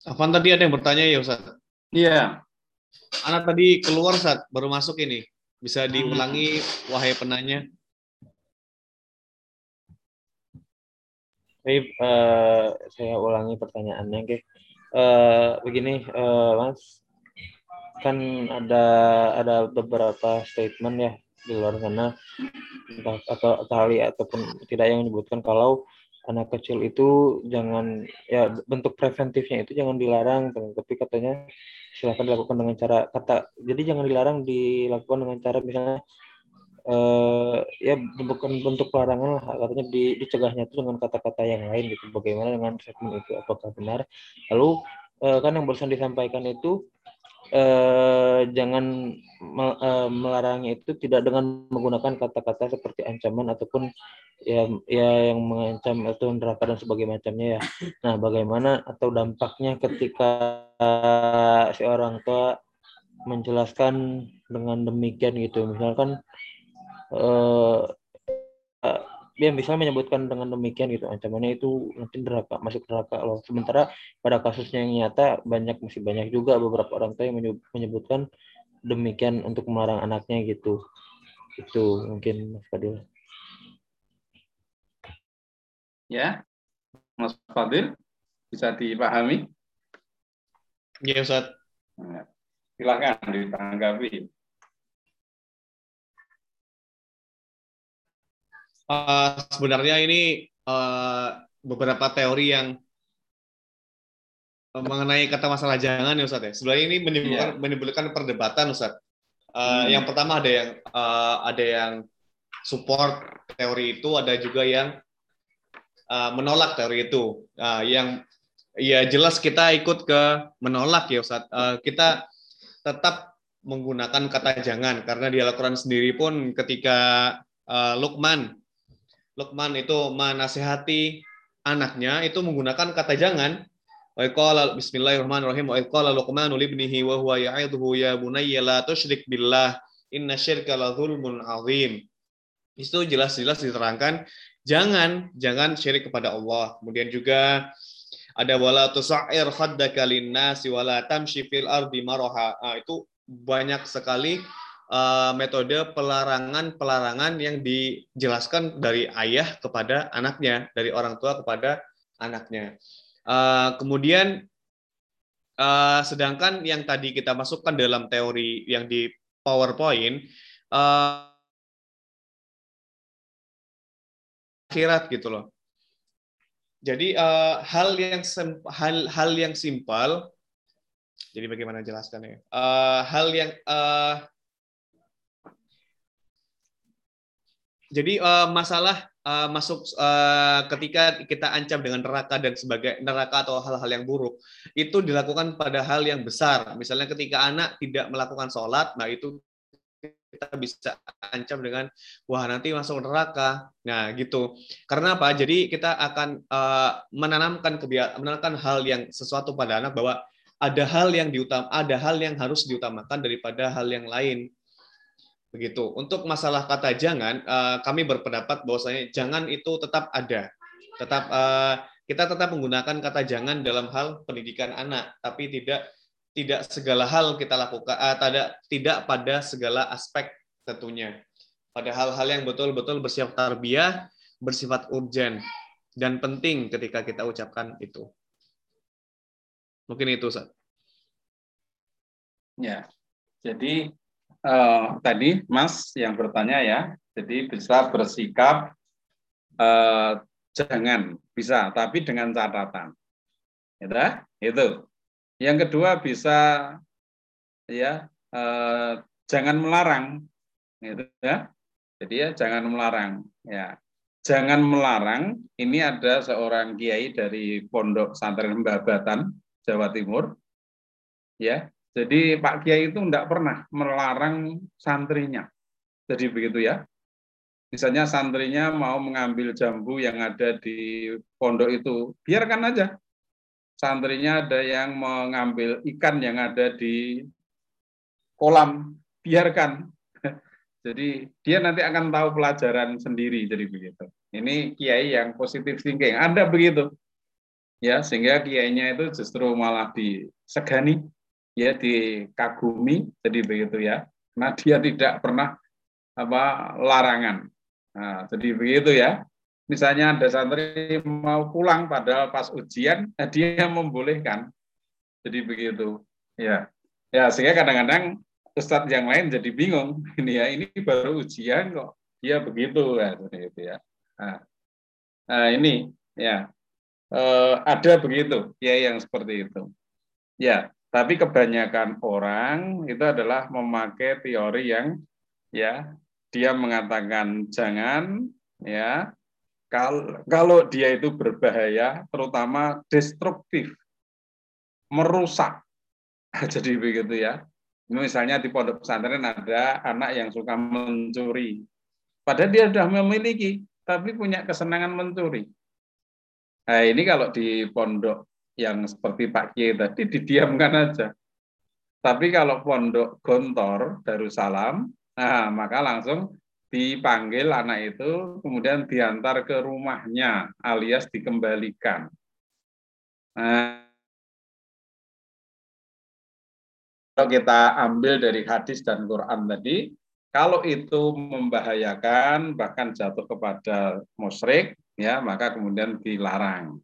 Speaker 1: Afan tadi ada yang bertanya ya Ustaz.
Speaker 2: Iya.
Speaker 1: Anak tadi keluar saat baru masuk ini. Bisa diulangi wahai penanya.
Speaker 5: Baik, eh, saya ulangi pertanyaannya, oke. Eh, begini, eh, Mas, kan ada ada beberapa statement ya di luar sana entah atau kali ataupun tidak yang menyebutkan kalau anak kecil itu jangan ya bentuk preventifnya itu jangan dilarang tapi katanya silakan dilakukan dengan cara kata jadi jangan dilarang dilakukan dengan cara misalnya eh, ya bukan bentuk larangan lah katanya di, dicegahnya itu dengan kata-kata yang lain gitu. Bagaimana dengan segmen itu? Apakah benar? Lalu eh, kan yang barusan disampaikan itu eh, jangan eh, melarangnya itu tidak dengan menggunakan kata-kata seperti ancaman ataupun ya ya yang mengancam atau neraka dan sebagainya macamnya ya. Nah, bagaimana atau dampaknya ketika si orang tua menjelaskan dengan demikian gitu. Misalkan eh, dia bisa menyebutkan dengan demikian gitu ancamannya itu nanti neraka masuk neraka loh sementara pada kasusnya yang nyata banyak masih banyak juga beberapa orang tua yang menye- menyebutkan demikian untuk melarang anaknya gitu itu mungkin Mas Fadil
Speaker 2: Ya. Mas Fadil bisa dipahami?
Speaker 1: Ya Ustaz.
Speaker 2: Nah, Silakan ditanggapi.
Speaker 1: Eh, sebenarnya ini eh, beberapa teori yang eh, mengenai kata masalah jangan ya Ustaz ya. Sebenarnya ini menimbulkan menimbulkan perdebatan Ustaz. Eh,
Speaker 2: Hmm.
Speaker 1: Yang pertama ada yang eh, ada yang support teori itu, ada juga yang eh, menolak teori itu. Nah, yang Iya, jelas kita ikut ke menolak ya Ustaz. Uh, kita tetap menggunakan kata jangan karena di Al-Qur'an sendiri pun ketika uh, Luqman Luqman itu menasehati anaknya itu menggunakan kata jangan. Wa qala bismillahirrahmanirrahim wa qala Luqmanu libnihi wa huwa ya'idhu ya bunayya la tusyrik billah inna syirka la dzulmun azim. Itu jelas-jelas diterangkan jangan jangan syirik kepada Allah. Kemudian juga ada wala tusair khaddaka linnasi wala tamshi fil ardi maraha. Nah, itu banyak sekali uh, metode pelarangan-pelarangan yang dijelaskan dari ayah kepada anaknya, dari orang tua kepada anaknya. Uh, kemudian uh, sedangkan yang tadi kita masukkan dalam teori yang di PowerPoint uh, akhirat gitu loh. Jadi uh, hal yang hal hal yang simpel. Jadi bagaimana jelaskannya? Uh, hal yang uh, jadi uh, masalah uh, masuk uh, ketika kita ancam dengan neraka dan sebagai neraka atau hal-hal yang buruk itu dilakukan pada hal yang besar. Misalnya ketika anak tidak melakukan sholat, nah itu kita bisa ancam dengan wah nanti masuk neraka. Nah, gitu. Karena apa? Jadi kita akan uh, menanamkan kebiasaan menanamkan hal yang sesuatu pada anak bahwa ada hal yang diutam ada hal yang harus diutamakan daripada hal yang lain. Begitu. Untuk masalah kata jangan, uh, kami berpendapat bahwasanya jangan itu tetap ada. Tetap uh, kita tetap menggunakan kata jangan dalam hal pendidikan anak, tapi tidak tidak segala hal kita lakukan, uh, tidak tidak pada segala aspek tentunya. Pada hal-hal yang betul-betul bersifat tarbiyah, bersifat urgen dan penting ketika kita ucapkan itu. Mungkin itu, Ustaz.
Speaker 2: Ya. Jadi uh, tadi Mas yang bertanya ya, jadi bisa bersikap uh, jangan bisa, tapi dengan catatan. Ya, itu. Yang kedua bisa ya eh, jangan melarang, gitu ya. Jadi ya jangan melarang, ya. Jangan melarang. Ini ada seorang kiai dari Pondok Santren Babatan, Jawa Timur. Ya, jadi Pak Kiai itu tidak pernah melarang santrinya. Jadi begitu ya. Misalnya santrinya mau mengambil jambu yang ada di pondok itu, biarkan aja santrinya ada yang mengambil ikan yang ada di kolam, biarkan. Jadi dia nanti akan tahu pelajaran sendiri, jadi begitu. Ini kiai yang positif thinking, Anda begitu. Ya, sehingga kiainya itu justru malah disegani, ya dikagumi, jadi begitu ya. Nah, dia tidak pernah apa larangan. Nah, jadi begitu ya. Misalnya ada santri mau pulang padahal pas ujian eh, dia membolehkan. Jadi begitu ya. Ya sehingga kadang-kadang ustadz yang lain jadi bingung. Ini ya ini baru ujian kok. Dia begitu ya ya. Nah, nah ini ya. Eh, ada begitu ya yang seperti itu. Ya tapi kebanyakan orang itu adalah memakai teori yang ya dia mengatakan jangan ya kalau dia itu berbahaya, terutama destruktif, merusak. Jadi begitu ya. Misalnya di pondok pesantren ada anak yang suka mencuri. Padahal dia sudah memiliki, tapi punya kesenangan mencuri. Nah ini kalau di pondok yang seperti Pak Kiai tadi didiamkan aja. Tapi kalau pondok Gontor Darussalam, nah maka langsung dipanggil anak itu, kemudian diantar ke rumahnya alias dikembalikan. Nah, kalau kita ambil dari hadis dan Quran tadi, kalau itu membahayakan bahkan jatuh kepada musyrik, ya maka kemudian dilarang.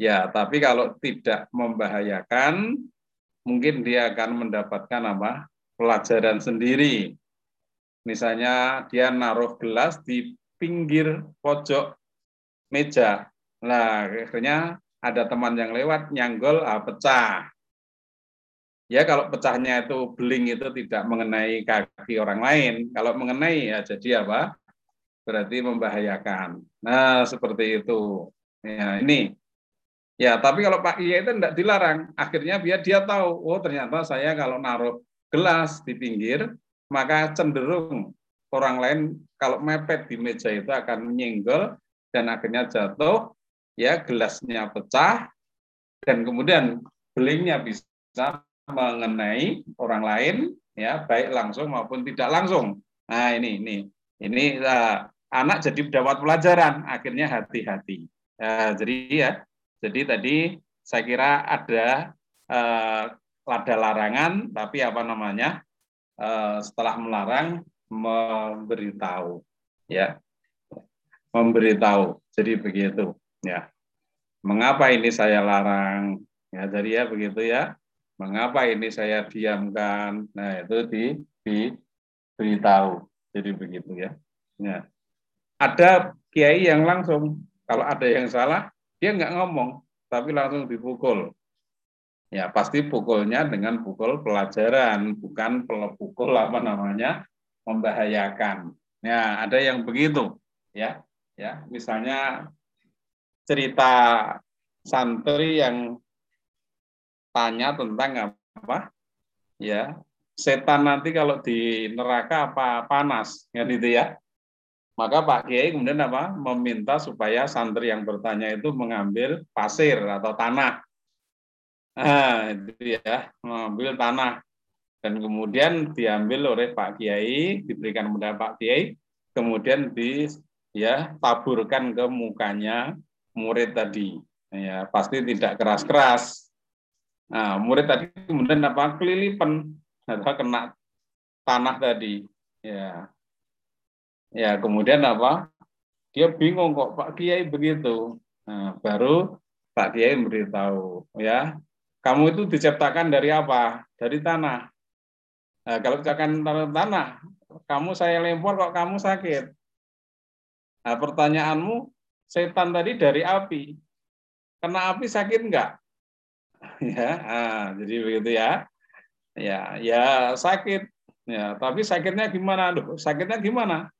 Speaker 2: Ya, tapi kalau tidak membahayakan, mungkin dia akan mendapatkan apa? pelajaran sendiri Misalnya dia naruh gelas di pinggir pojok meja. Nah, akhirnya ada teman yang lewat nyanggol ah, pecah. Ya kalau pecahnya itu beling itu tidak mengenai kaki orang lain. Kalau mengenai ya jadi apa? Berarti membahayakan. Nah, seperti itu. Ya, ini. Ya, tapi kalau Pak Kiai itu tidak dilarang. Akhirnya biar dia tahu, oh ternyata saya kalau naruh gelas di pinggir, maka cenderung orang lain kalau mepet di meja itu akan menyenggol dan akhirnya jatuh, ya gelasnya pecah, dan kemudian belingnya bisa mengenai orang lain, ya baik langsung maupun tidak langsung. Nah ini ini ini uh, anak jadi dapat pelajaran, akhirnya hati-hati. Uh, jadi ya jadi tadi saya kira ada eh, ada larangan, tapi apa namanya eh, setelah melarang memberitahu, ya, memberitahu. Jadi begitu, ya. Mengapa ini saya larang? Ya, jadi ya begitu ya. Mengapa ini saya diamkan? Nah itu di diberitahu. Jadi begitu ya. Ya. Ada kiai yang langsung kalau ada yang salah dia nggak ngomong, tapi langsung dipukul. Ya, pasti pukulnya dengan pukul pelajaran, bukan pukul apa namanya membahayakan. Ya, ada yang begitu, ya. Ya, misalnya cerita santri yang tanya tentang apa? Ya, setan nanti kalau di neraka apa panas, kan itu ya. Maka Pak Kiai kemudian apa? Meminta supaya santri yang bertanya itu mengambil pasir atau tanah. Nah, itu ya, mengambil tanah. Dan kemudian diambil oleh Pak Kiai, diberikan kepada Pak Kiai, kemudian di ya taburkan ke mukanya murid tadi. Ya, pasti tidak keras-keras. Nah, murid tadi kemudian apa? Kelilipan atau kena tanah tadi. Ya, Ya, kemudian apa? Dia bingung kok Pak Kiai begitu. Nah, baru Pak Kiai memberitahu, ya, kamu itu diciptakan dari apa? Dari tanah. Nah, kalau diciptakan dari tanah, kamu saya lempar kok kamu sakit. Nah, pertanyaanmu, setan tadi dari api. Kena api sakit enggak? ya, nah, jadi begitu ya. Ya, ya sakit. Ya, tapi sakitnya gimana? Loh, sakitnya gimana?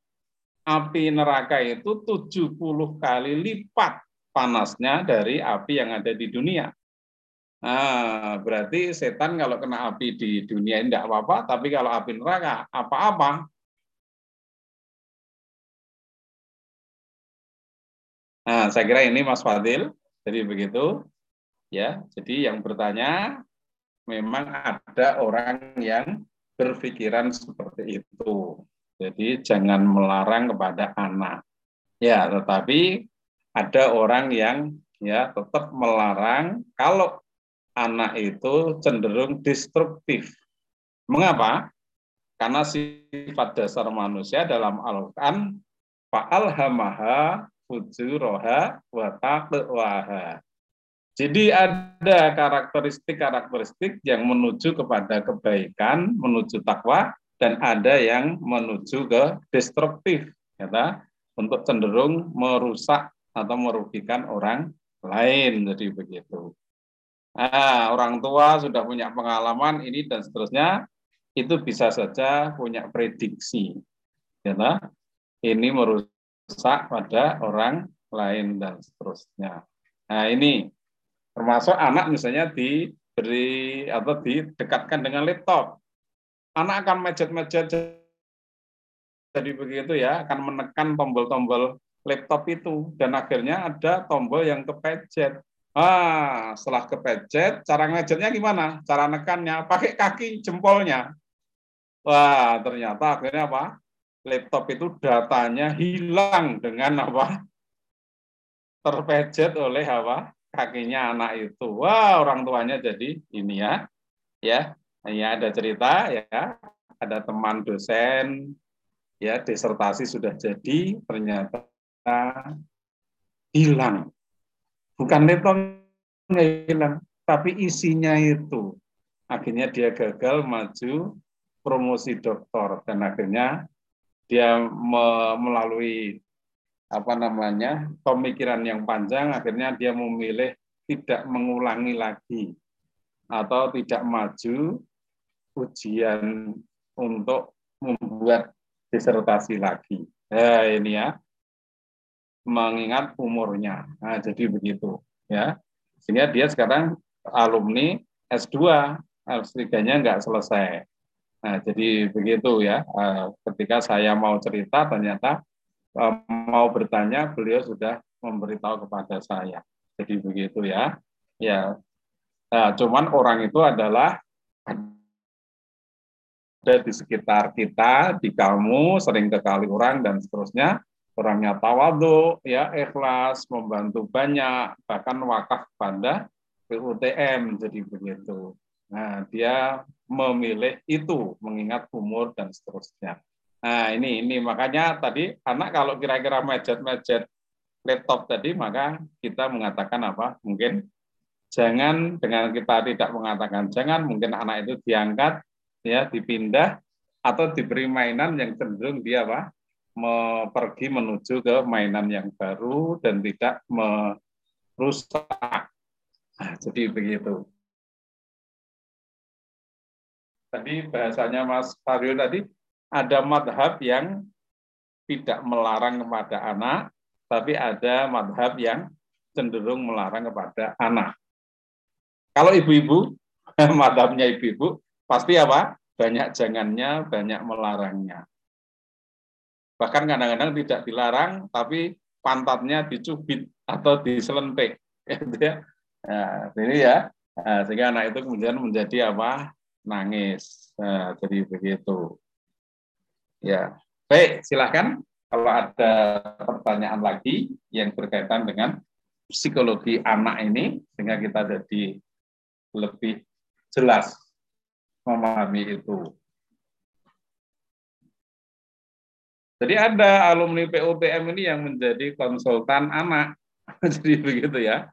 Speaker 2: Api neraka itu 70 kali lipat panasnya dari api yang ada di dunia. Nah, berarti setan kalau kena api di dunia tidak apa-apa, tapi kalau api neraka apa-apa. Nah, saya kira ini Mas Fadil. Jadi begitu. Ya, jadi yang bertanya memang ada orang yang berpikiran seperti itu. Jadi jangan melarang kepada anak. Ya, tetapi ada orang yang ya tetap melarang kalau anak itu cenderung destruktif. Mengapa? Karena sifat dasar manusia dalam Al-Quran fa'alhamaha fujuroha wa taqwaha. Jadi ada karakteristik-karakteristik yang menuju kepada kebaikan, menuju takwa, dan ada yang menuju ke destruktif ya untuk cenderung merusak atau merugikan orang lain. Jadi begitu. Nah, orang tua sudah punya pengalaman ini dan seterusnya itu bisa saja punya prediksi ya ini merusak pada orang lain dan seterusnya. Nah ini termasuk anak misalnya diberi atau didekatkan dengan laptop anak akan mejet-mejet jadi begitu ya, akan menekan tombol-tombol laptop itu dan akhirnya ada tombol yang kepejet. Ah, setelah kepejet, cara ngejetnya gimana? Cara nekannya pakai kaki jempolnya. Wah, ternyata akhirnya apa? Laptop itu datanya hilang dengan apa? Terpejet oleh apa? Kakinya anak itu. Wah, orang tuanya jadi ini ya. Ya, Ya, ada cerita ya, ada teman dosen ya disertasi sudah jadi ternyata hilang. Bukan laptopnya hilang, tapi isinya itu. Akhirnya dia gagal maju promosi doktor dan akhirnya dia melalui apa namanya pemikiran yang panjang akhirnya dia memilih tidak mengulangi lagi atau tidak maju ujian untuk membuat disertasi lagi. Ya, ini ya, mengingat umurnya. Nah, jadi begitu, ya. Sehingga dia sekarang alumni S2, S3-nya nggak selesai. Nah, jadi begitu ya. Eh, ketika saya mau cerita, ternyata eh, mau bertanya, beliau sudah memberitahu kepada saya. Jadi begitu ya. Ya, nah, cuman orang itu adalah ada di sekitar kita, di kamu, sering ke kali orang dan seterusnya. Orangnya tawadu, ya ikhlas, membantu banyak, bahkan wakaf pada PUTM, jadi begitu. Nah, dia memilih itu mengingat umur dan seterusnya. Nah, ini ini makanya tadi anak kalau kira-kira mejet-mejet laptop tadi maka kita mengatakan apa? Mungkin jangan dengan kita tidak mengatakan jangan mungkin anak itu diangkat ya dipindah atau diberi mainan yang cenderung dia apa? pergi menuju ke mainan yang baru dan tidak merusak. Nah, jadi begitu tadi bahasanya Mas Aryo tadi ada madhab yang tidak melarang kepada anak, tapi ada madhab yang cenderung melarang kepada anak. Kalau ibu-ibu, madhabnya ibu-ibu, pasti apa? Banyak jangannya, banyak melarangnya. Bahkan kadang-kadang tidak dilarang, tapi pantatnya dicubit atau diselentik. Nah, ini ya, nah, sehingga anak itu kemudian menjadi apa? nangis. Nah, jadi begitu. Ya, baik, silakan kalau ada pertanyaan lagi yang berkaitan dengan psikologi anak ini sehingga kita jadi lebih jelas memahami itu. Jadi ada alumni PUPM ini yang menjadi konsultan anak. Jadi begitu ya.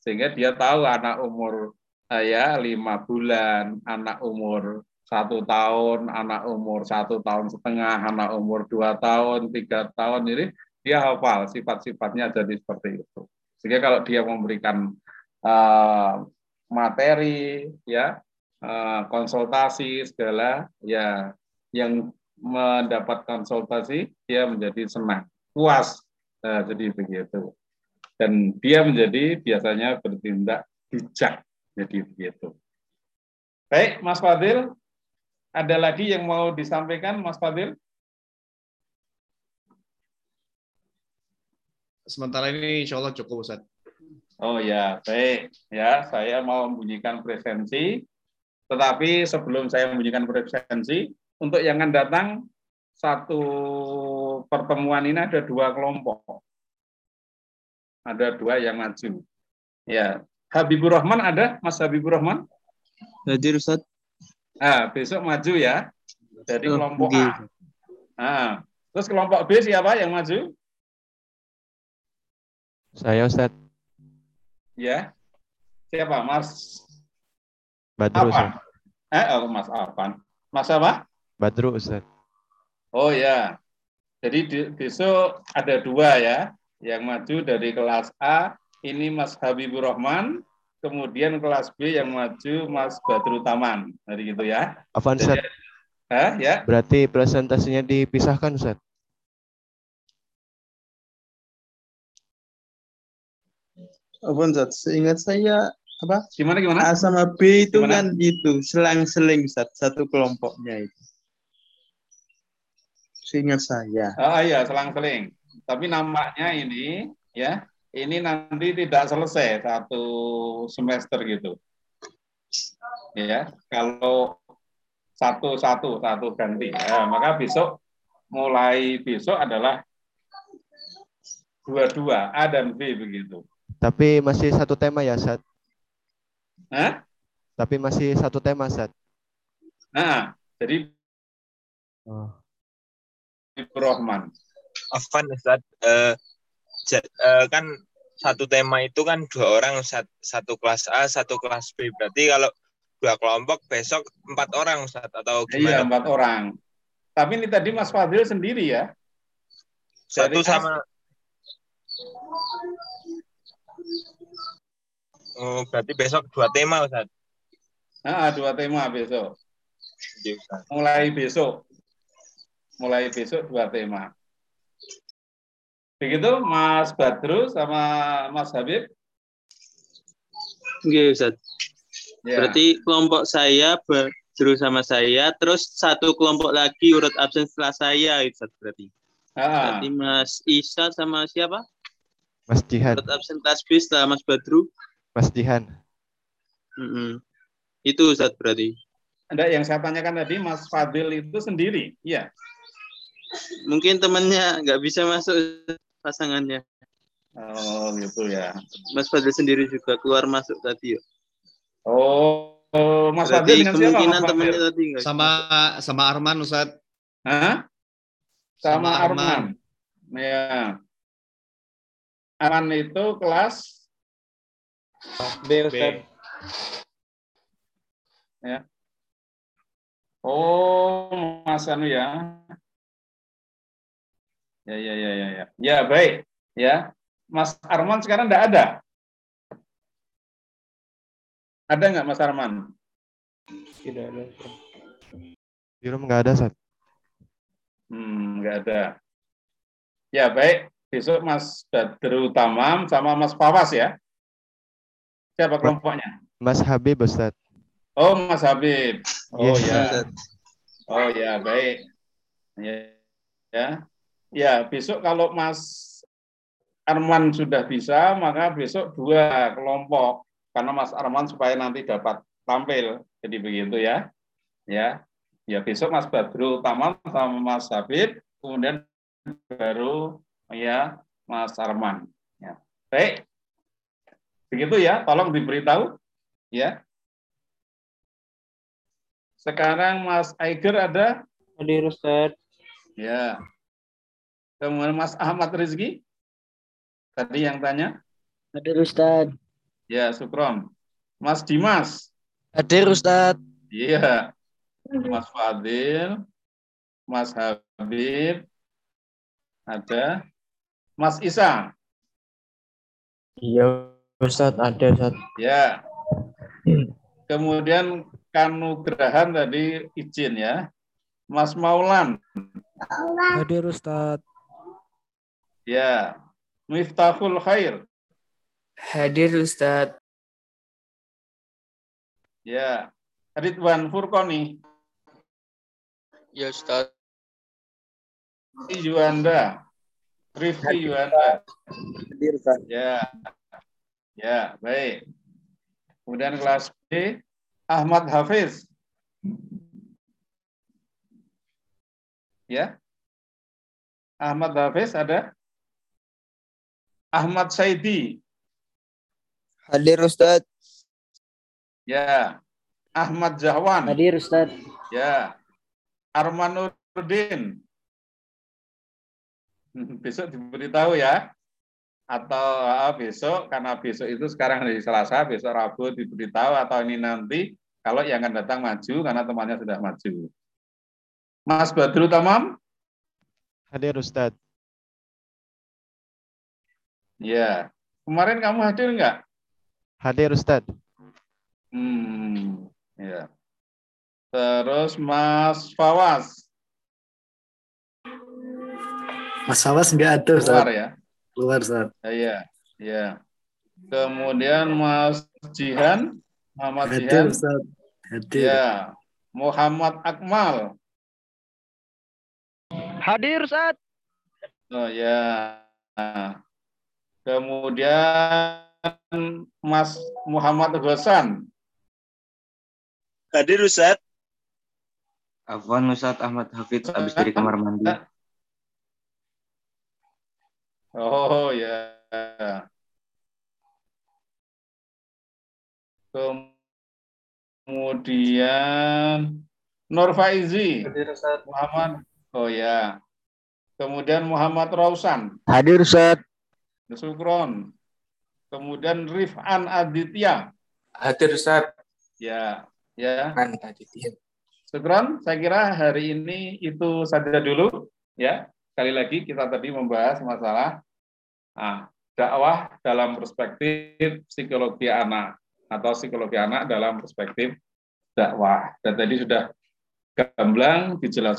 Speaker 2: Sehingga dia tahu anak umur ya lima bulan, anak umur satu tahun, anak umur satu tahun setengah, anak umur dua tahun, tiga tahun, ini dia hafal sifat-sifatnya jadi seperti itu. Sehingga kalau dia memberikan uh, materi, ya konsultasi segala, ya yang mendapat konsultasi dia menjadi senang, puas, nah, jadi begitu. Dan dia menjadi biasanya bertindak bijak jadi begitu. Baik, Mas Fadil, ada lagi yang mau disampaikan, Mas Fadil?
Speaker 1: Sementara ini insya Allah cukup, Ustaz.
Speaker 2: Oh ya, baik. Ya, saya mau membunyikan presensi. Tetapi sebelum saya membunyikan presensi, untuk yang akan datang, satu pertemuan ini ada dua kelompok. Ada dua yang maju. Ya, Habibur Rahman ada, Mas Habibur Rahman?
Speaker 4: Hadir Ustaz.
Speaker 2: Ah, besok maju ya. Dari oh, kelompok A. Ah, terus kelompok B siapa yang maju?
Speaker 5: Saya Ustaz.
Speaker 2: Ya. Siapa? Mas
Speaker 5: Badru
Speaker 2: Ustaz. Eh, oh, Mas Afan. Mas apa?
Speaker 5: Badru Ustaz.
Speaker 2: Oh ya. Jadi besok ada dua ya yang maju dari kelas A ini Mas Habibur Rahman, kemudian kelas B yang maju Mas Badru Taman. Hari gitu ya.
Speaker 5: Afan Ustaz.
Speaker 2: Hah, ya?
Speaker 5: Berarti presentasinya dipisahkan Ustaz?
Speaker 4: Afan Ustaz, seingat saya apa?
Speaker 2: Gimana gimana?
Speaker 4: A sama B itu
Speaker 2: Gimana?
Speaker 4: kan itu selang-seling satu kelompoknya itu. Seingat saya.
Speaker 2: Oh iya, selang-seling. Tapi namanya ini ya ini nanti tidak selesai satu semester gitu. Ya, kalau satu satu satu ganti. Ya, maka besok mulai besok adalah dua-dua A dan B begitu.
Speaker 5: Tapi masih satu tema ya, Sat?
Speaker 2: Hah?
Speaker 5: Tapi masih satu tema, Sat?
Speaker 2: Nah, jadi oh. Rahman.
Speaker 4: Afan Ustaz, uh, uh, kan satu tema itu kan dua orang satu kelas A satu kelas B berarti kalau dua kelompok besok empat orang Ustaz, atau
Speaker 2: iya, gimana? Iya empat orang. Tapi ini tadi Mas Fadil sendiri ya?
Speaker 4: Satu Dari sama. Oh, berarti besok dua tema Ustaz.
Speaker 2: Nah, dua tema besok. Mulai besok. Mulai besok dua tema. Begitu Mas Badru sama Mas Habib?
Speaker 6: Oke, Ustaz.
Speaker 2: Ya.
Speaker 6: Berarti kelompok saya berjuru sama saya, terus satu kelompok lagi urut absen setelah saya, Ustaz berarti.
Speaker 2: Ah,
Speaker 6: Berarti Mas Isa sama siapa?
Speaker 7: Mas Jihan,
Speaker 6: Urut absen kelas B setelah Mas Badru.
Speaker 7: Mas Jihan.
Speaker 6: Mm-mm. Itu Ustaz berarti.
Speaker 2: Enggak, yang saya tanyakan tadi Mas Fadil itu sendiri. Iya.
Speaker 6: Mungkin temannya nggak bisa masuk pasangannya.
Speaker 2: Oh, gitu ya.
Speaker 6: Mas Fadil sendiri juga keluar masuk tadi. ya.
Speaker 2: Oh, oh, Mas
Speaker 6: Berarti
Speaker 2: Fadil dengan siapa?
Speaker 6: kemungkinan
Speaker 2: Mas Fadil?
Speaker 6: temannya tadi nggak
Speaker 1: Sama sama Arman Ustaz.
Speaker 2: Hah? Sama,
Speaker 1: Sama
Speaker 2: Arman. Ya. Arman itu kelas
Speaker 5: B Ustaz.
Speaker 2: Oh, Mas Anu ya. Ya, ya, ya, ya, ya. Ya, baik. Ya. Mas Arman sekarang enggak ada. Ada nggak Mas Arman?
Speaker 5: Tidak ada.
Speaker 7: Di room nggak ada, Sat.
Speaker 2: Hmm, nggak ada. Ya, baik. Besok Mas Badru Tamam sama Mas Pawas ya. Siapa kelompoknya?
Speaker 7: Mas Habib, Ustaz.
Speaker 2: Oh, Mas Habib. Oh
Speaker 7: Yes.
Speaker 2: ya. Oh ya, baik. Ya. Ya. Ya, besok kalau Mas Arman sudah bisa, maka besok dua kelompok karena Mas Arman supaya nanti dapat tampil. Jadi begitu ya. Ya. Ya, besok Mas Badru Tamam sama Mas Habib, kemudian baru ya Mas Arman. Ya. Baik. Begitu ya, tolong diberitahu ya. Sekarang Mas Aiger ada?
Speaker 5: Hadir Ustaz.
Speaker 2: Ya. Kemudian Mas Ahmad Rizki? Tadi yang tanya?
Speaker 3: Hadir Ustaz.
Speaker 2: Ya, Sukron. Mas Dimas?
Speaker 8: Hadir Ustaz.
Speaker 2: Iya. Mas Fadil? Mas Habib? Ada? Mas Isa?
Speaker 8: Iya Ustaz, ada Ustaz.
Speaker 2: Ya. Kemudian Kanugrahan tadi izin ya. Mas Maulan?
Speaker 8: Hadir Ustaz.
Speaker 2: Ya. Miftahul Khair?
Speaker 8: Hadir Ustaz.
Speaker 2: Ya. Ridwan Furkoni?
Speaker 4: Ya Ustaz.
Speaker 2: Yuanda. Rifki Yuanda.
Speaker 8: Hadir Ustaz.
Speaker 2: Ya. Ya, baik. Kemudian kelas B, Ahmad Hafiz. Ya. Ahmad Hafiz ada? Ahmad Saidi.
Speaker 8: Hadir Ustaz.
Speaker 2: Ya. Ahmad Jahwan.
Speaker 3: Hadir Ustaz.
Speaker 2: Ya. Arman Nurdin. Besok diberitahu ya. Atau ah, besok, karena besok itu sekarang hari Selasa, besok Rabu diberitahu atau ini nanti, kalau yang akan datang maju, karena temannya sudah maju. Mas Badru Tamam?
Speaker 7: Hadir, Ustaz.
Speaker 2: Ya. Kemarin kamu hadir enggak?
Speaker 7: Hadir, Ustaz.
Speaker 2: Hmm, ya. Terus Mas Fawas
Speaker 9: Mas Awas nggak ada, Ustaz.
Speaker 2: keluar ya?
Speaker 9: Keluar, Ustaz.
Speaker 2: Ya, ya. ya. Kemudian Mas Jihan, Muhammad
Speaker 9: Hadir,
Speaker 2: Jihan,
Speaker 9: Ustaz. Hadir.
Speaker 2: ya. Muhammad Akmal,
Speaker 3: Hadir Ustaz.
Speaker 2: oh ya. Kemudian Mas Muhammad Hasan,
Speaker 4: Hadir Ustaz.
Speaker 10: Afwan Ustaz Ahmad Hafidz habis dari kamar mandi.
Speaker 2: Oh ya. Kemudian Nur Faizi,
Speaker 5: Hadir Ustaz.
Speaker 2: Muhammad, oh ya. Kemudian Muhammad Rausan,
Speaker 8: Hadir Ustaz.
Speaker 2: Sukron. Kemudian Rifan Aditya.
Speaker 8: Hadir Ustaz.
Speaker 2: Ya, ya.
Speaker 8: Kan Aditya.
Speaker 2: Sukron, saya kira hari ini itu saja dulu. Ya, sekali lagi kita tadi membahas masalah ah, dakwah dalam perspektif psikologi anak atau psikologi anak dalam perspektif dakwah. Dan tadi sudah gamblang dijelaskan